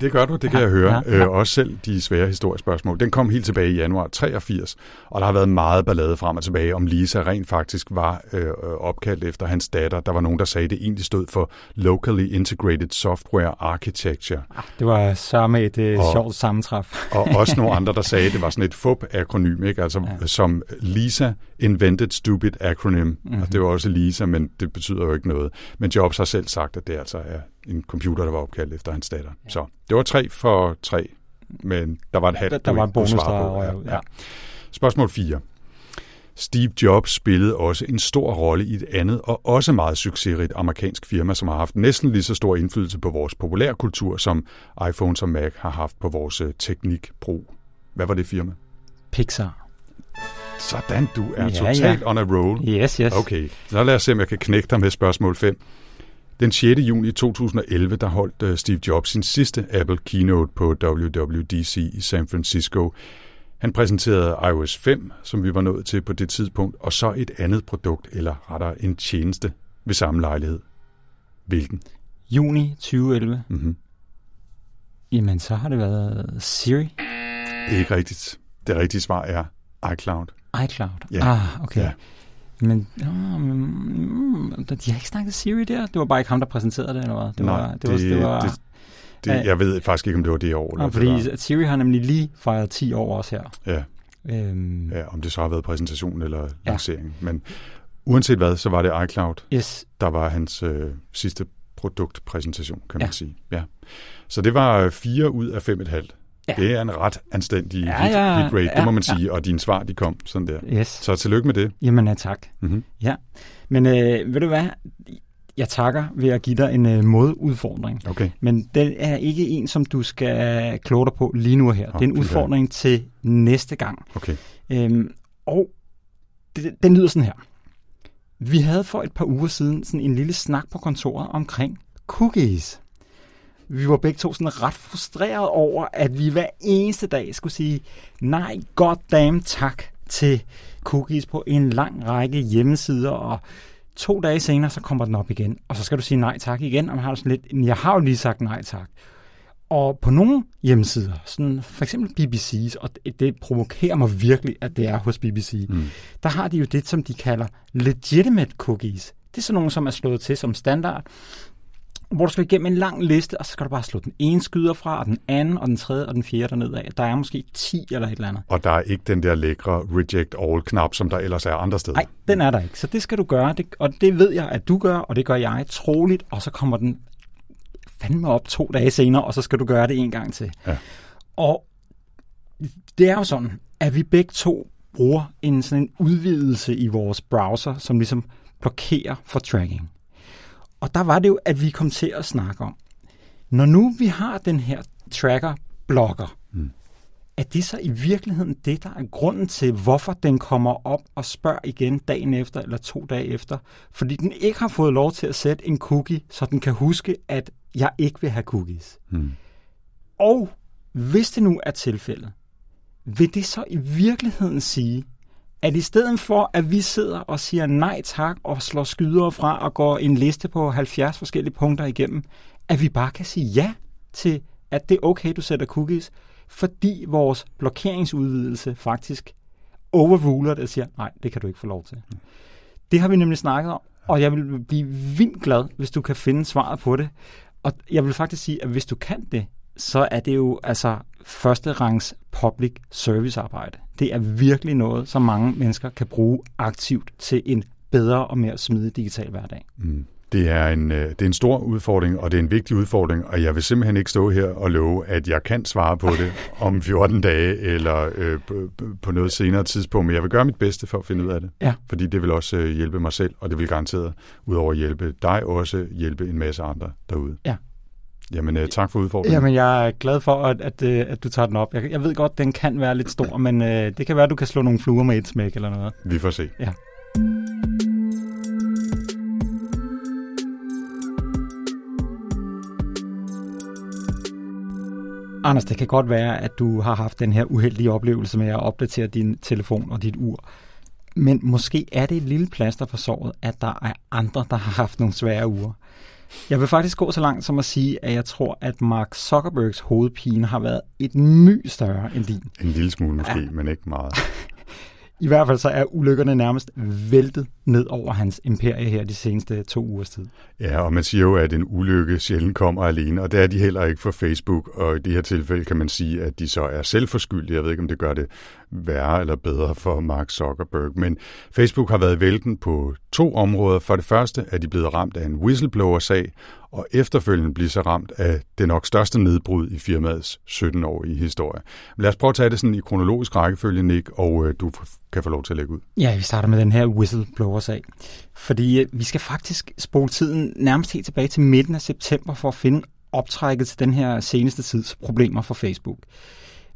Det gør du, det kan ja, jeg høre. Ja, ja. Øh, også selv de svære historiespørgsmål. Den kom helt tilbage i januar 83, og der har været meget ballade frem og tilbage, om Lisa rent faktisk var øh, opkaldt efter hans datter. Der var nogen, der sagde, at det egentlig stod for Locally Integrated Software Architecture. Ah, det var så med et øh, og, sjovt sammentræf. og også nogle andre, der sagde, at det var sådan et FUB-akronym, ikke? Altså, ja. som Lisa Invented Stupid Acronym. Mm-hmm. Og det var også Lisa, men det betyder jo ikke noget. Men Jobs har selv sagt, at det altså er en computer, der var opkaldt efter hans datter. Ja. Så det var tre for tre, men der var et hat, der, der var en bonus, der, ja, ja. Spørgsmål 4. Steve Jobs spillede også en stor rolle i et andet og også meget succesrigt amerikansk firma, som har haft næsten lige så stor indflydelse på vores populærkultur, som iPhones og Mac har haft på vores øh, teknikbrug. Hvad var det firma? Pixar. Sådan, du er ja, totalt ja. on a roll. Yes, yes. Okay, så lad os se, om jeg kan knække dig med spørgsmål 5. Den 6. juni 2011, der holdt øh, Steve Jobs sin sidste Apple keynote på WWDC i San Francisco. Han præsenterede iOS 5, som vi var nået til på det tidspunkt, og så et andet produkt, eller rettere en tjeneste ved samme lejlighed. Hvilken? Juni 2011. Mm-hmm. Jamen, så har det været Siri. Ikke rigtigt. Det rigtige svar er iCloud. iCloud. Ja. Ah, okay. Ja. Men, oh, men de har ikke snakket Siri der? Det var bare ikke ham, der præsenterede det, eller hvad? Det Nej, var, det, var, det- det, var, det- Det, jeg ved faktisk ikke, om det var det år. Eller og det fordi var, Siri har nemlig lige fejret 10 år også her. ja, Øhm, ja, om det så har været præsentation eller Ja. lancering. Men uanset hvad, så var det iCloud, Yes, der var hans øh, sidste produktpræsentation, kan man Ja. sige. Ja. Så det var øh, fire ud af fem et halvt. Ja. Det er en ret anstændig Ja, hit, ja, hit rate, ja, det må man ja. sige. Og dine svar, de kom sådan der. yes. Så tillykke med det. Jamen, ja, tak. Mm-hmm. Ja, men øh, ved du hvad? Jeg takker ved at give dig en øh, modudfordring. Okay. Men den er ikke en, som du skal kloge dig på lige nu og her. Nå, det er en udfordring til næste gang. Okay. Øhm, og det, den lyder sådan her. Vi havde for et par uger siden sådan en lille snak på kontoret omkring cookies. Vi var begge to sådan ret frustreret over, at vi hver eneste dag skulle sige nej, goddamn tak til cookies på en lang række hjemmesider, og to dage senere, så kommer den op igen, og så skal du sige nej tak igen, og man har sådan lidt, "Men jeg har jo lige sagt nej tak. Og på nogle hjemmesider, sådan for eksempel BBC's, og det, det provokerer mig virkelig, at det er hos BBC, mm. der har de jo det, som de kalder legitimate cookies. Det er sådan nogle, som er slået til som standard, hvor du skal igennem en lang liste, og så skal du bare slå den ene skyder fra, og den anden, og den tredje, og den fjerde derned af. Der er måske 10 eller et eller andet. Og der er ikke den der lækre reject all-knap, som der ellers er andre steder. Nej, den er der ikke. Så det skal du gøre, det, og det ved jeg, at du gør, og det gør jeg troligt, og så kommer den fandme op to dage senere, og så skal du gøre det en gang til. Ja. Og det er jo sådan, at vi begge to bruger en sådan en udvidelse i vores browser, som ligesom blokerer for tracking. Og der var det jo, at vi kom til at snakke om, når nu vi har den her tracker-blokker, mm. er det så i virkeligheden det, der er grunden til, hvorfor den kommer op og spørger igen dagen efter eller to dage efter? Fordi den ikke har fået lov til at sætte en cookie, så den kan huske, at jeg ikke vil have cookies. Hmm. Og hvis det nu er tilfældet, vil det så i virkeligheden sige, at i stedet for, at vi sidder og siger nej tak og slår skydere fra og går en liste på 70 forskellige punkter igennem, at vi bare kan sige ja til, at det er okay, du sætter cookies, fordi vores blokeringsudvidelse faktisk overruler det og siger, nej, det kan du ikke få lov til. Det har vi nemlig snakket om, og jeg vil blive vildt glad, hvis du kan finde svaret på det. Og jeg vil faktisk sige, at hvis du kan det, så er det jo altså første rangs public service arbejde. Det er virkelig noget, som mange mennesker kan bruge aktivt til en bedre og mere smidig digital hverdag. Mm. Det er, en, øh, det er en stor udfordring, og det er en vigtig udfordring, og jeg vil simpelthen ikke stå her og love, at jeg kan svare på det om 14 dage eller øh, på, noget senere tidspunkt, men jeg vil gøre mit bedste for at finde ud af det. Ja. Fordi det vil også øh, hjælpe mig selv, og det vil garanteret, udover at hjælpe dig, også hjælpe en masse andre derude. Ja. Jamen, øh, tak for udfordringen. Jamen, jeg er glad for, at, at, øh, at du tager den op. Jeg, jeg ved godt, den kan være lidt stor, men øh, det kan være, at du kan slå nogle fluer med et smæk eller noget. Vi får se. Ja. Anders, det kan godt være, at du har haft den her uheldige oplevelse med at opdatere din telefon og dit ur. Men måske er det et lille plaster på såret, at der er andre, der har haft nogle svære uger. Jeg vil faktisk gå så langt som at sige, at jeg tror, at Mark Zuckerbergs hovedpine har været et my større end din. En lille smule måske, ja. men ikke meget. I hvert fald så er ulykkerne nærmest væltet ned over hans imperie her de seneste to ugers tid. Ja, og man siger jo, at en ulykke sjældent kommer alene, og det er de heller ikke for Facebook, og i det her tilfælde kan man sige, at de så er selvforskyldte. Jeg ved ikke, om det gør det værre eller bedre for Mark Zuckerberg, men Facebook har været vælten på to områder. For det første er de blevet ramt af en whistleblower-sag, og efterfølgende bliver så ramt af det nok største nedbrud i firmaets 17-årige historie. Men lad os prøve at tage det sådan i kronologisk rækkefølge, Nick, og øh, du kan få lov til at lægge ud. Ja, vi starter med den her årsag. Fordi øh, vi skal faktisk spole tiden nærmest helt tilbage til midten af september for at finde optrækket til den her seneste tids problemer for Facebook.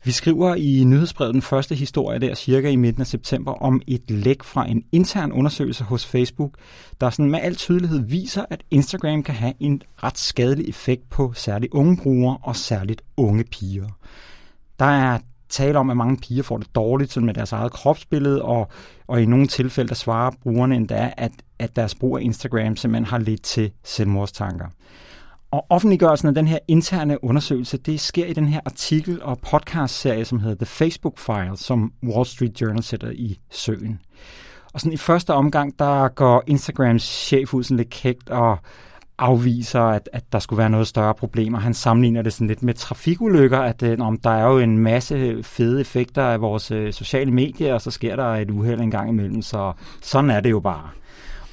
Vi skriver i nyhedsbrevet den første historie der cirka i midten af september om et læk fra en intern undersøgelse hos Facebook, der sådan med al tydelighed viser, at Instagram kan have en ret skadelig effekt på særligt unge brugere og særligt unge piger. Der er tale om, at mange piger får det dårligt sådan med deres eget kropsbillede, og, og i nogle tilfælde der svarer brugerne endda, at, at deres brug af Instagram simpelthen har lidt til selvmordstanker. Og offentliggørelsen af den her interne undersøgelse, det sker i den her artikel- og podcastserie, som hedder The Facebook Files, som Wall Street Journal sætter i søen. Og sådan i første omgang, der går Instagrams chef ud sådan lidt kægt og afviser, at, at der skulle være noget større problemer. Han sammenligner det sådan lidt med trafikulykker, at øh, om der er jo en masse fede effekter af vores øh, sociale medier, og så sker der et uheld en gang imellem, så sådan er det jo bare.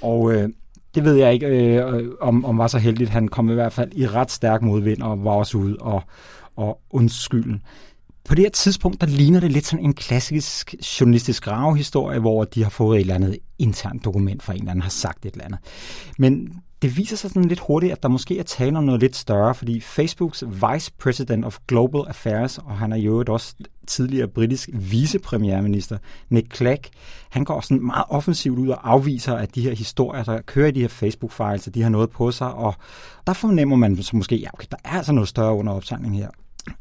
Og øh, det ved jeg ikke, øh, om, om var så heldigt. Han kom i hvert fald i ret stærk modvind og var også ude og, og undskylde. På det her tidspunkt, der ligner det lidt sådan en klassisk journalistisk gravehistorie, hvor de har fået et eller andet internt dokument fra en eller anden, har sagt et eller andet. Men det viser sig sådan lidt hurtigt, at der måske er tale om noget lidt større, fordi Facebooks Vice President of Global Affairs, og han er jo også tidligere britisk vicepremierminister, Nick Clegg, han går sådan meget offensivt ud og afviser, at de her historier, der kører i de her Facebook-files, de har noget på sig, og der fornemmer man så måske, ja okay, der er altså noget større under opsamling her.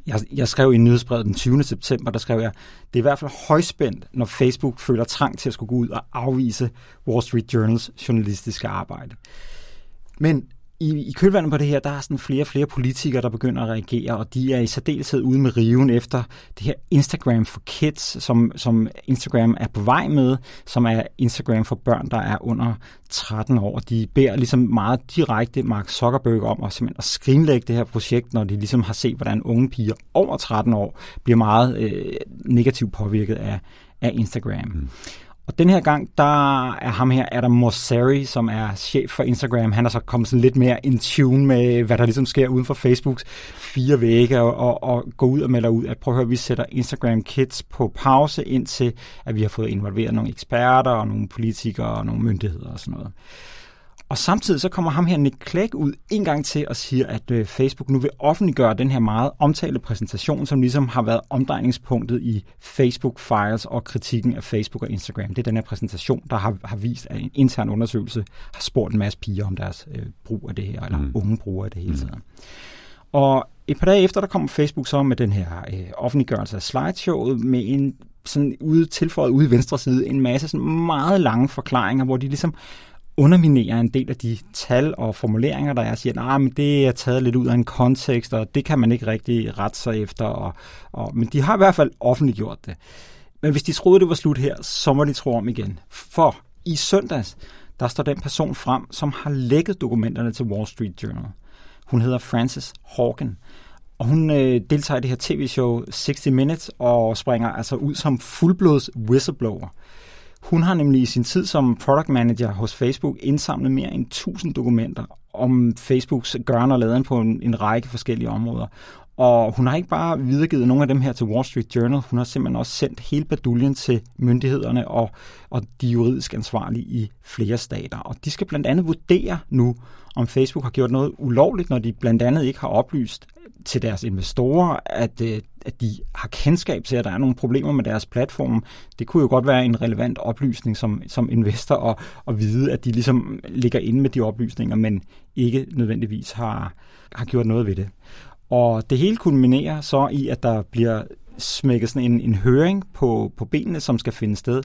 Jeg, jeg skrev i nyhedsbrevet den 20. september, der skrev jeg, det er i hvert fald højspændt, når Facebook føler trang til at skulle gå ud og afvise Wall Street Journals journalistiske arbejde. Men i, i kølvandet på det her, der er sådan flere og flere politikere, der begynder at reagere, og de er i særdeleshed ude med riven efter det her Instagram for Kids, som, som Instagram er på vej med, som er Instagram for børn, der er under 13 år. De beder ligesom meget direkte Mark Zuckerberg om at, simpelthen at skrinlægge det her projekt, når de ligesom har set, hvordan unge piger over 13 år bliver meget øh, negativt påvirket af, af Instagram. Mm. Og den her gang, der er ham her, Adam Mosseri, som er chef for Instagram. Han er så kommet sådan lidt mere in tune med, hvad der ligesom sker uden for Facebooks fire vægge, og, og, og gå ud og melder ud, at prøv at høre, vi sætter Instagram Kids på pause, indtil at vi har fået involveret nogle eksperter, og nogle politikere, og nogle myndigheder og sådan noget. Og samtidig så kommer ham her Nick Clegg ud en gang til og siger, at øh, Facebook nu vil offentliggøre den her meget omtalte præsentation, som ligesom har været omdrejningspunktet i Facebook Files og kritikken af Facebook og Instagram. Det er den her præsentation, der har, har vist, at en intern undersøgelse har spurgt en masse piger om deres øh, brug af det her, eller mm. unge brugere af det hele mm. tiden. Mm. Og et par dage efter, der kommer Facebook så med den her øh, offentliggørelse af slideshowet med en sådan ude tilføjet ude i venstre side en masse sådan meget lange forklaringer, hvor de ligesom underminerer en del af de tal og formuleringer, der er, og siger, nah, men det er taget lidt ud af en kontekst, og det kan man ikke rigtig rette sig efter. Og, og, men de har i hvert fald offentliggjort det. Men hvis de troede, det var slut her, så må de tro om igen. For i søndags, der står den person frem, som har lækket dokumenterne til Wall Street Journal. Hun hedder Frances Hawken. Og hun øh, deltager i det her tv-show 60 Minutes og springer altså ud som fuldblods whistleblower. Hun har nemlig i sin tid som product manager hos Facebook indsamlet mere end 1000 dokumenter om Facebooks gøren og laden på en, en række forskellige områder. Og hun har ikke bare videregivet nogle af dem her til Wall Street Journal, hun har simpelthen også sendt hele baduljen til myndighederne og, og de juridisk ansvarlige i flere stater. Og de skal blandt andet vurdere nu, om Facebook har gjort noget ulovligt, når de blandt andet ikke har oplyst til deres investorer, at, øh, at de har kendskab til, at der er nogle problemer med deres platform. Det kunne jo godt være en relevant oplysning som, som investor at, at vide, at de ligesom ligger inde med de oplysninger, men ikke nødvendigvis har, har gjort noget ved det. Og det hele kulminerer så i, at der bliver smækket sådan en, en høring på, på benene, som skal finde sted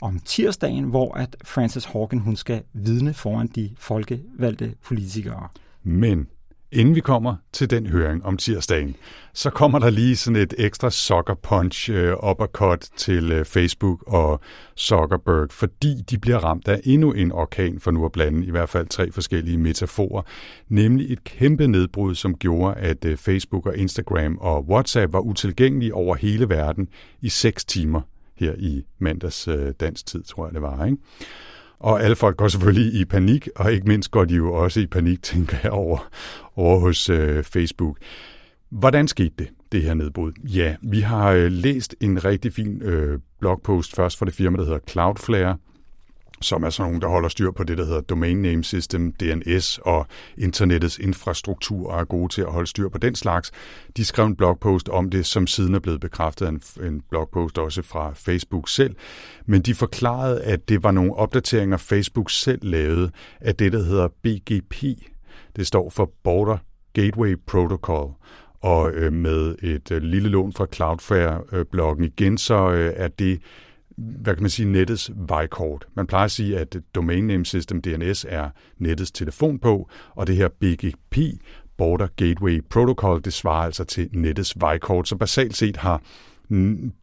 om tirsdagen, hvor at Frances Hawken hun skal vidne foran de folkevalgte politikere. Men Inden vi kommer til den høring om tirsdagen, så kommer der lige sådan et ekstra soccer punch øh, uppercut til øh, Facebook og Zuckerberg, fordi de bliver ramt af endnu en orkan, for nu at blande i hvert fald tre forskellige metaforer, nemlig et kæmpe nedbrud, som gjorde, at øh, Facebook og Instagram og WhatsApp var utilgængelige over hele verden i seks timer her i mandags øh, dansk tid, tror jeg det var. Ikke? Og alle folk går selvfølgelig i panik, og ikke mindst går de jo også i panik, tænker jeg, over, over hos øh, Facebook. Hvordan skete det, det her nedbrud? Ja, vi har øh, læst en rigtig fin øh, blogpost først fra det firma, der hedder Cloudflare, som er sådan nogen, der holder styr på det, der hedder Domain Name System, DNS, og internettets infrastruktur og er gode til at holde styr på den slags. De skrev en blogpost om det, som siden er blevet bekræftet af en, en blogpost også fra Facebook selv. Men de forklarede, at det var nogle opdateringer, Facebook selv lavede af det, der hedder BGP. Det står for Border Gateway Protocol. Og øh, med et øh, lille lån fra Cloudflare-bloggen øh, igen, så øh, er det hvad kan man sige, nettets vejkort. Man plejer at sige, at Domain Name System DNS er nettets telefon på, og det her BGP, Border Gateway Protocol, det svarer altså til nettets vejkort. Så basalt set har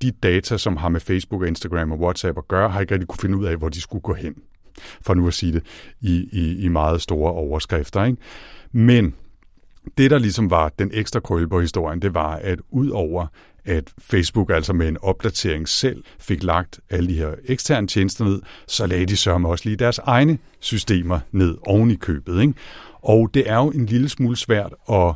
de data, som har med Facebook og Instagram og WhatsApp at gøre, har ikke rigtig kunne finde ud af, hvor de skulle gå hen. For nu at sige det i, i, i meget store overskrifter. Ikke? Men det, der ligesom var den ekstra krølle på historien, det var, at ud over at Facebook altså med en opdatering selv fik lagt alle de her eksterne tjenester ned, så lagde de sørme også lige deres egne systemer ned oven i købet. Ikke? Og det er jo en lille smule svært at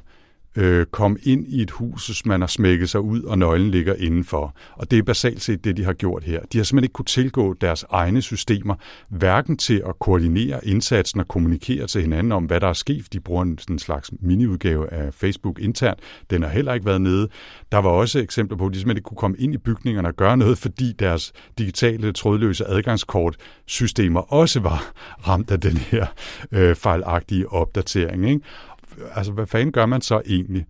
øh, komme ind i et hus, hvis man har smækket sig ud, og nøglen ligger indenfor. Og det er basalt set det, de har gjort her. De har simpelthen ikke kunne tilgå deres egne systemer, hverken til at koordinere indsatsen og kommunikere til hinanden om, hvad der er sket. De bruger en, en slags miniudgave af Facebook internt. Den har heller ikke været nede. Der var også eksempler på, at de simpelthen ikke kunne komme ind i bygningerne og gøre noget, fordi deres digitale trådløse adgangskort-systemer også var ramt af den her øh, fejlagtige opdatering. Ikke? Altså hvad fanden gør man så egentlig?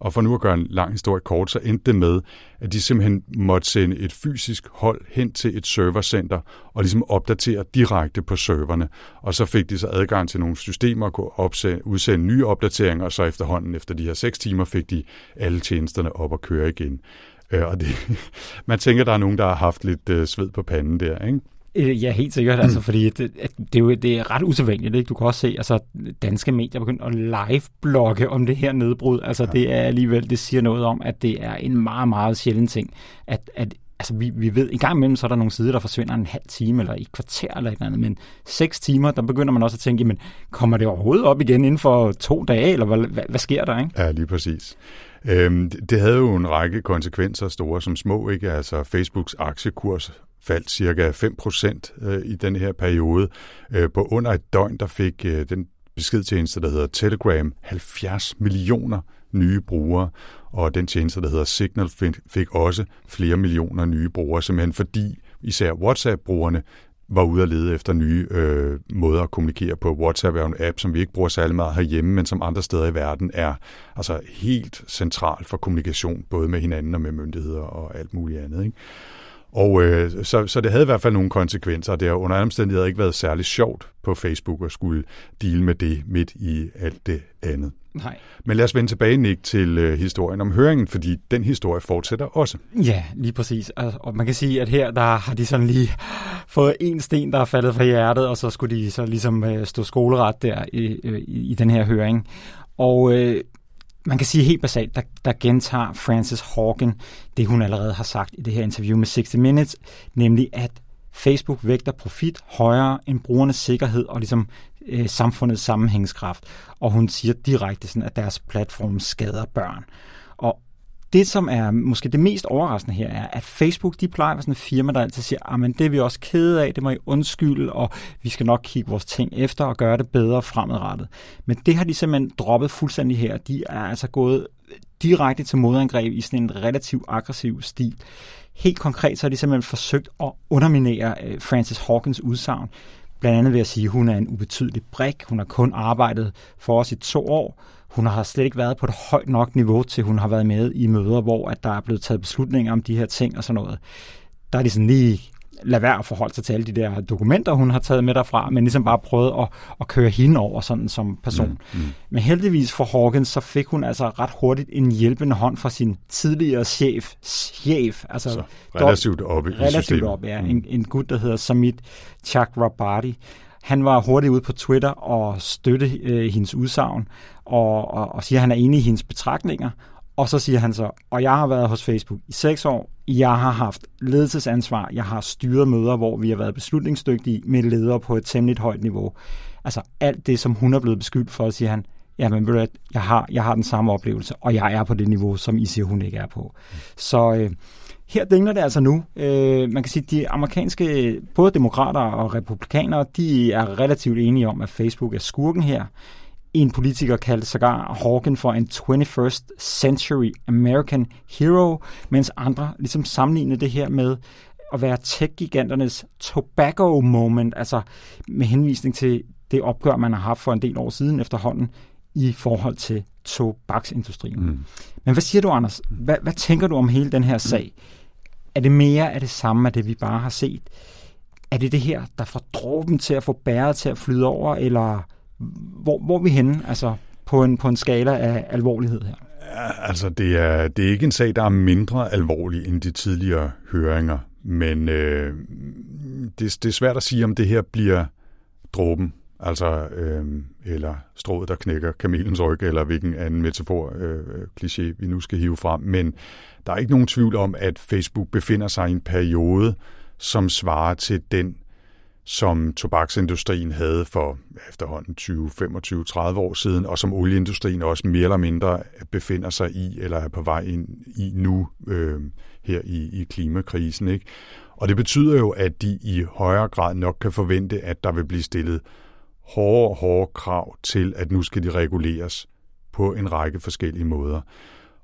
Og for nu at gøre en lang historie kort, så endte det med, at de simpelthen måtte sende et fysisk hold hen til et servercenter og ligesom opdatere direkte på serverne. Og så fik de så adgang til nogle systemer og kunne opsende, udsende nye opdateringer, og så efterhånden efter de her seks timer fik de alle tjenesterne op at køre igen. Øh, og det, man tænker, der er nogen, der har haft lidt øh, sved på panden der, ikke? Øh, ja, helt sikkert, altså, fordi det, det, er jo, det er ret usædvanligt. Ikke? Du kan også se, altså danske medier begynder at live-blogge om det her nedbrud. Altså ja. det er alligevel, det siger noget om, at det er en meget, meget sjælden ting, at, at altså vi, vi ved, en gang imellem, så er der nogle sider, der forsvinder en halv time, eller et kvarter, eller et eller andet, men seks timer, der begynder man også at tænke, jamen, kommer det overhovedet op igen inden for to dage, eller hvad, hvad, hvad sker der, ikke? Ja, lige præcis. Øhm, det havde jo en række konsekvenser, store som små, ikke? Altså Facebooks aktiekurs faldt cirka 5% øh, i den her periode. Øh, på under et døgn, der fik øh, den beskedtjeneste, der hedder Telegram, 70 millioner nye brugere, og den tjeneste, der hedder Signal, fik også flere millioner nye brugere, simpelthen fordi især WhatsApp-brugerne var ude at lede efter nye øh, måder at kommunikere på. WhatsApp er en app, som vi ikke bruger særlig meget herhjemme, men som andre steder i verden er altså helt central for kommunikation, både med hinanden og med myndigheder og alt muligt andet. Ikke? Og øh, så, så det havde i hvert fald nogle konsekvenser, det har under andre omstændigheder ikke været særlig sjovt på Facebook at skulle deal med det midt i alt det andet. Nej. Men lad os vende tilbage, Nick, til øh, historien om høringen, fordi den historie fortsætter også. Ja, lige præcis. Og man kan sige, at her der har de sådan lige fået en sten, der er faldet fra hjertet, og så skulle de så ligesom øh, stå skoleret der i, øh, i, i den her høring. Og øh, man kan sige helt basalt, der, der gentager Frances Haugen det, hun allerede har sagt i det her interview med 60 Minutes, nemlig at Facebook vægter profit højere end brugernes sikkerhed og ligesom øh, samfundets sammenhængskraft. Og hun siger direkte sådan, at deres platform skader børn. Og det, som er måske det mest overraskende her, er, at Facebook, de plejer at være sådan et firma, der altid siger, ah, at det er vi også kede af, det må I undskylde, og vi skal nok kigge vores ting efter og gøre det bedre fremadrettet. Men det har de simpelthen droppet fuldstændig her. De er altså gået direkte til modangreb i sådan en relativt aggressiv stil. Helt konkret så har de simpelthen forsøgt at underminere øh, Francis Hawkins udsagn. Blandt andet ved at sige, at hun er en ubetydelig brik. Hun har kun arbejdet for os i to år hun har slet ikke været på et højt nok niveau, til hun har været med i møder, hvor at der er blevet taget beslutninger om de her ting og sådan noget. Der er de sådan lige lade være at forholde sig til alle de der dokumenter, hun har taget med derfra, men ligesom bare prøvet at, at køre hende over sådan som person. Mm, mm. Men heldigvis for Hawkins, så fik hun altså ret hurtigt en hjælpende hånd fra sin tidligere chef, chef altså så, relativt oppe i Relativt systemet. op, ja. Mm. En, en gut, der hedder Samit Chakrabarti. Han var hurtigt ude på Twitter og støtte øh, hendes udsagn, og, og, og siger, at han er enig i hendes betragtninger. Og så siger han så, og jeg har været hos Facebook i seks år, jeg har haft ledelsesansvar, jeg har styret møder, hvor vi har været beslutningsdygtige med ledere på et temmelig højt niveau. Altså alt det, som hun er blevet beskyldt for, siger han, jamen ved du jeg har, jeg har den samme oplevelse, og jeg er på det niveau, som I siger, hun ikke er på. Så øh, her dingler det altså nu. Øh, man kan sige, at de amerikanske, både demokrater og republikanere, de er relativt enige om, at Facebook er skurken her. En politiker kaldte sågar Hawken for en 21st century American hero, mens andre ligesom sammenlignede det her med at være tech-giganternes tobacco moment, altså med henvisning til det opgør, man har haft for en del år siden efterhånden i forhold til tobaksindustrien. Mm. Men hvad siger du, Anders? Hvad, hvad tænker du om hele den her sag? Er det mere af det samme af det, vi bare har set? Er det det her, der får dråben til at få bæret til at flyde over, eller hvor, hvor er vi henne altså, på, en, på en skala af alvorlighed her? Ja, altså, det er, det er ikke en sag, der er mindre alvorlig end de tidligere høringer, men øh, det, det er svært at sige, om det her bliver dråben, altså, øh, eller strået, der knækker kamelens ryg, eller hvilken anden metafor, øh, øh, kliché, vi nu skal hive frem. Men der er ikke nogen tvivl om, at Facebook befinder sig i en periode, som svarer til den, som tobaksindustrien havde for efterhånden 20, 25, 30 år siden, og som olieindustrien også mere eller mindre befinder sig i, eller er på vej ind i nu øh, her i, i klimakrisen. Ikke? Og det betyder jo, at de i højere grad nok kan forvente, at der vil blive stillet hårde og hårde krav til, at nu skal de reguleres på en række forskellige måder.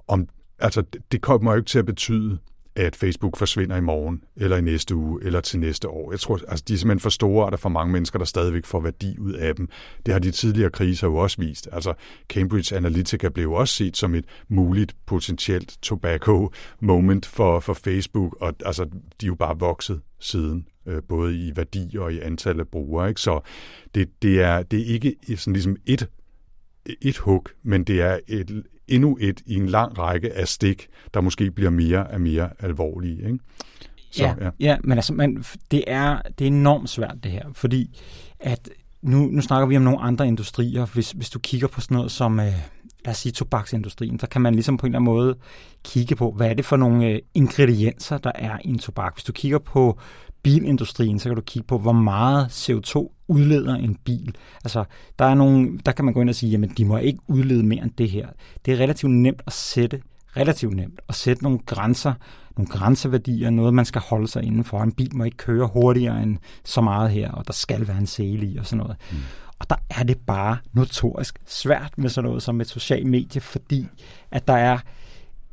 Om, altså, det kommer jo ikke til at betyde, at Facebook forsvinder i morgen, eller i næste uge, eller til næste år. Jeg tror, altså, de er simpelthen for store, og der er for mange mennesker, der stadigvæk får værdi ud af dem. Det har de tidligere kriser jo også vist. Altså, Cambridge Analytica blev også set som et muligt potentielt tobacco moment for, for Facebook, og altså, de er jo bare vokset siden øh, både i værdi og i antal af brugere. Ikke? Så det, det, er, det er ikke sådan ligesom et, et hug, men det er et, endnu et i en lang række af stik, der måske bliver mere og mere alvorlige. Ikke? Så, ja, ja. ja, men altså, man, det, er, det er enormt svært det her, fordi at nu, nu snakker vi om nogle andre industrier. Hvis, hvis du kigger på sådan noget som, øh, lad os sige, tobaksindustrien, så kan man ligesom på en eller anden måde kigge på, hvad er det for nogle øh, ingredienser, der er i en tobak. Hvis du kigger på bilindustrien, så kan du kigge på, hvor meget CO2 udleder en bil. Altså, der, er nogle, der kan man gå ind og sige, jamen de må ikke udlede mere end det her. Det er relativt nemt at sætte, relativt nemt at sætte nogle grænser, nogle grænseværdier, noget man skal holde sig indenfor. En bil må ikke køre hurtigere end så meget her, og der skal være en sele i og sådan noget. Mm. Og der er det bare notorisk svært med sådan noget som et socialt medie, fordi at der er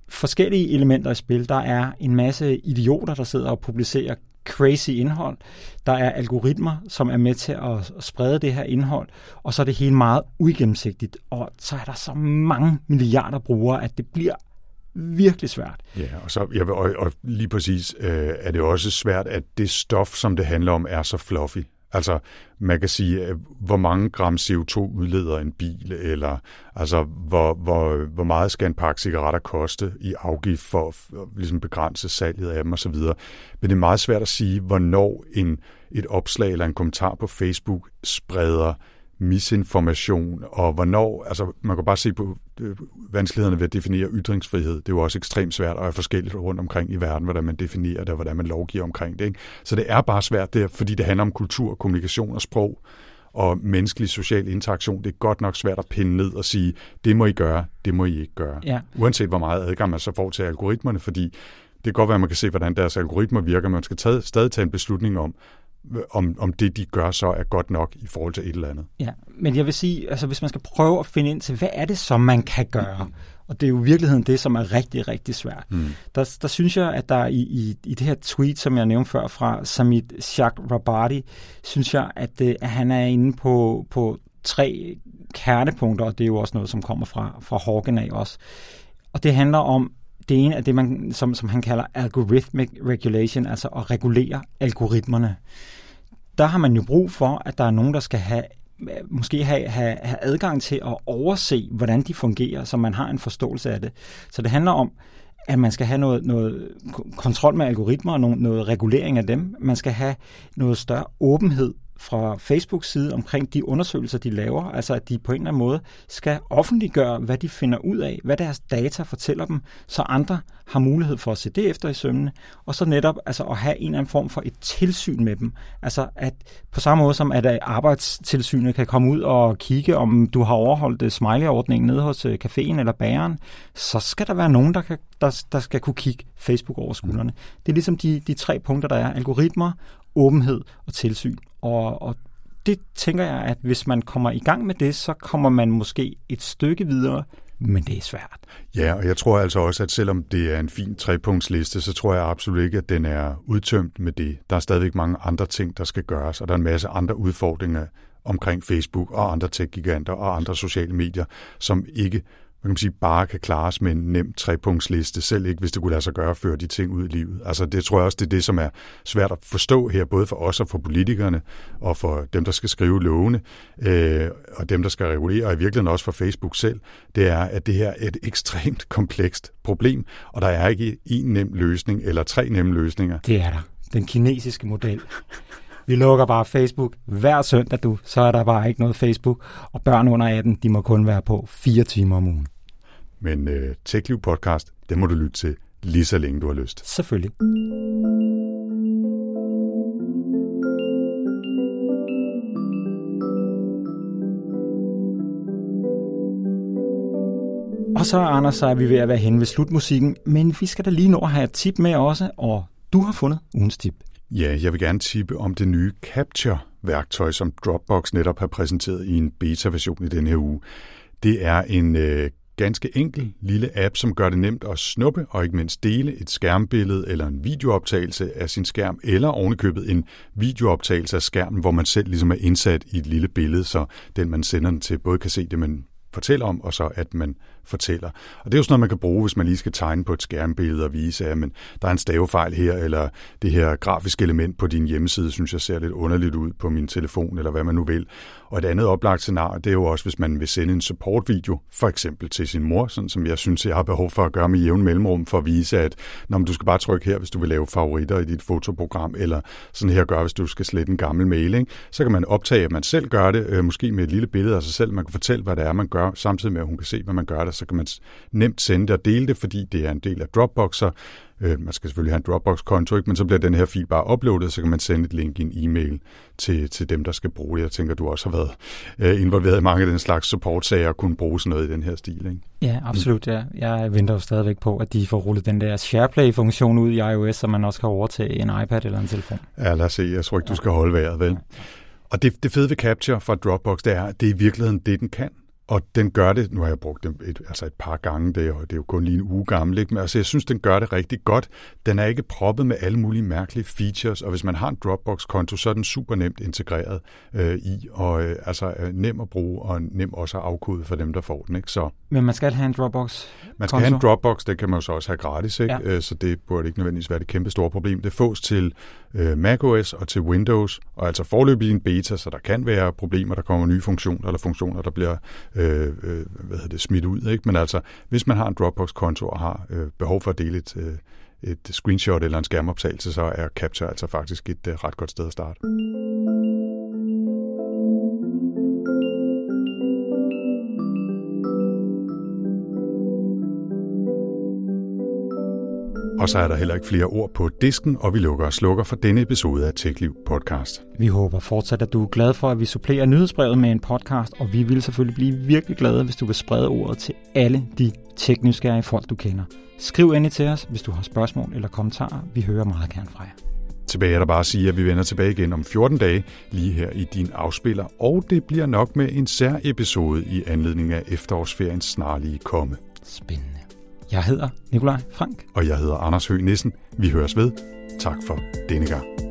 forskellige elementer i spil. Der er en masse idioter, der sidder og publicerer crazy indhold. Der er algoritmer, som er med til at sprede det her indhold, og så er det hele meget uigennemsigtigt. Og så er der så mange milliarder brugere, at det bliver virkelig svært. Ja, og, så, ja, og, og lige præcis øh, er det også svært, at det stof, som det handler om, er så fluffy. Altså, man kan sige, øh, hvor mange gram CO2 udleder en bil, eller altså, hvor, hvor, hvor meget skal en pakke cigaretter koste i afgift for at ligesom begrænse salget af dem osv. Men det er meget svært at sige, hvornår en, et opslag eller en kommentar på Facebook spreder misinformation, og hvornår, altså man kan bare se på øh, vanskelighederne ved at definere ytringsfrihed. Det er jo også ekstremt svært og er forskelligt rundt omkring i verden, hvordan man definerer det, og hvordan man lovgiver omkring det. Ikke? Så det er bare svært der, fordi det handler om kultur, kommunikation og sprog, og menneskelig social interaktion. Det er godt nok svært at pinde ned og sige, det må I gøre, det må I ikke gøre. Ja. Uanset hvor meget adgang man så får til algoritmerne, fordi det kan godt være, at man kan se, hvordan deres algoritmer virker, men man skal tage, stadig tage en beslutning om, om, om det, de gør, så er godt nok i forhold til et eller andet. Ja, men jeg vil sige, altså hvis man skal prøve at finde ind til, hvad er det, som man kan gøre? Og det er jo i virkeligheden det, som er rigtig, rigtig svært. Mm. Der, der synes jeg, at der i, i, i det her tweet, som jeg nævnte før fra Samit Chakrabarti, synes jeg, at, øh, at han er inde på, på tre kernepunkter, og det er jo også noget, som kommer fra, fra Hawken af også. Og det handler om det ene er det, man, som, som han kalder algorithmic regulation, altså at regulere algoritmerne. Der har man jo brug for, at der er nogen, der skal have måske have, have, have adgang til at overse, hvordan de fungerer, så man har en forståelse af det. Så det handler om, at man skal have noget, noget kontrol med algoritmer og noget, noget regulering af dem. Man skal have noget større åbenhed fra Facebooks side omkring de undersøgelser, de laver, altså at de på en eller anden måde skal offentliggøre, hvad de finder ud af, hvad deres data fortæller dem, så andre har mulighed for at se det efter i sømmene, og så netop altså at have en eller anden form for et tilsyn med dem. Altså at på samme måde som at arbejdstilsynet kan komme ud og kigge, om du har overholdt øh, smiley-ordningen nede hos øh, caféen eller bageren, så skal der være nogen, der, kan, der, der skal kunne kigge Facebook over skuldrene. Det er ligesom de, de tre punkter, der er algoritmer, åbenhed og tilsyn. Og, og det tænker jeg, at hvis man kommer i gang med det, så kommer man måske et stykke videre, men det er svært. Ja, og jeg tror altså også, at selvom det er en fin trepunktsliste, så tror jeg absolut ikke, at den er udtømt med det. Der er stadigvæk mange andre ting, der skal gøres, og der er en masse andre udfordringer omkring Facebook og andre tech-giganter og andre sociale medier, som ikke man kan sige, bare kan klares med en nem trepunktsliste, selv ikke hvis det kunne lade sig gøre at føre de ting ud i livet. Altså det tror jeg også, det er det, som er svært at forstå her, både for os og for politikerne, og for dem, der skal skrive lovene, øh, og dem, der skal regulere, og i virkeligheden også for Facebook selv, det er, at det her er et ekstremt komplekst problem, og der er ikke en nem løsning, eller tre nemme løsninger. Det er der. Den kinesiske model. Vi lukker bare Facebook hver søndag, du. Så er der bare ikke noget Facebook. Og børn under 18, de må kun være på fire timer om ugen. Men øh, TechLiv podcast, det må du lytte til lige så længe du har lyst. Selvfølgelig. Og så, Anders, så er vi ved at være hen ved slutmusikken, men vi skal da lige nå at have et tip med også, og du har fundet ugens tip. Ja, jeg vil gerne tippe om det nye Capture-værktøj, som Dropbox netop har præsenteret i en beta-version i den her uge. Det er en øh, ganske enkel lille app, som gør det nemt at snuppe og ikke mindst dele et skærmbillede eller en videooptagelse af sin skærm, eller ovenikøbet en videooptagelse af skærmen, hvor man selv ligesom er indsat i et lille billede, så den man sender den til både kan se det, man fortæller om, og så at man fortæller. Og det er jo sådan noget, man kan bruge, hvis man lige skal tegne på et skærmbillede og vise, at men der er en stavefejl her, eller det her grafiske element på din hjemmeside, synes jeg ser lidt underligt ud på min telefon, eller hvad man nu vil. Og et andet oplagt scenarie, det er jo også, hvis man vil sende en supportvideo, for eksempel til sin mor, sådan som jeg synes, jeg har behov for at gøre med jævn mellemrum, for at vise, at når du skal bare trykke her, hvis du vil lave favoritter i dit fotoprogram, eller sådan her gør, hvis du skal slette en gammel mail, ikke? så kan man optage, at man selv gør det, øh, måske med et lille billede af sig selv, man kan fortælle, hvad det er, man gør, samtidig med, at hun kan se, hvad man gør det, så kan man nemt sende det og dele det, fordi det er en del af Dropbox, så øh, man skal selvfølgelig have en Dropbox-konto, ikke? men så bliver den her fil bare uploadet, så kan man sende et link i en e-mail til, til dem, der skal bruge det. Jeg tænker, du også har været øh, involveret i mange af den slags support-sager og kunne bruge sådan noget i den her stil. Ikke? Ja, absolut. Ja. Jeg venter jo stadigvæk på, at de får rullet den der SharePlay-funktion ud i iOS, så man også kan overtage en iPad eller en telefon. Ja, lad os se. Jeg tror ikke, du skal holde vejret, vel? Og det, det fede ved Capture fra Dropbox, det er, at det er i virkeligheden det, den kan. Og den gør det, nu har jeg brugt den et, altså et par gange, det er, jo, det er jo kun lige en uge gammel, ikke? men altså, jeg synes, den gør det rigtig godt. Den er ikke proppet med alle mulige mærkelige features, og hvis man har en Dropbox-konto, så er den super nemt integreret øh, i, og øh, altså øh, nem at bruge, og nem også at afkode for dem, der får den. Ikke? Så, men man skal have en Dropbox? Man skal have en Dropbox, det kan man jo så også have gratis, ikke? Ja. Øh, så det burde ikke nødvendigvis være det kæmpe store problem. Det fås til øh, macOS og til Windows, og altså forløbig en beta, så der kan være problemer, der kommer nye funktioner, eller funktioner, der bliver øh, Øh, øh, hvad hedder det, smidt ud. Ikke? Men altså, hvis man har en Dropbox-konto og har øh, behov for at dele et, øh, et screenshot eller en skærmoptagelse, så er Capture altså faktisk et øh, ret godt sted at starte. Og så er der heller ikke flere ord på disken, og vi lukker og slukker for denne episode af TechLiv podcast. Vi håber fortsat, at du er glad for, at vi supplerer nyhedsbrevet med en podcast, og vi vil selvfølgelig blive virkelig glade, hvis du vil sprede ordet til alle de tekniske folk, du kender. Skriv endelig til os, hvis du har spørgsmål eller kommentarer. Vi hører meget gerne fra jer. Tilbage er der bare at sige, at vi vender tilbage igen om 14 dage, lige her i din afspiller, og det bliver nok med en sær episode i anledning af efterårsferiens snarlige komme. Spændende. Jeg hedder Nikolaj Frank. Og jeg hedder Anders Høgh Nissen. Vi høres ved. Tak for denne gang.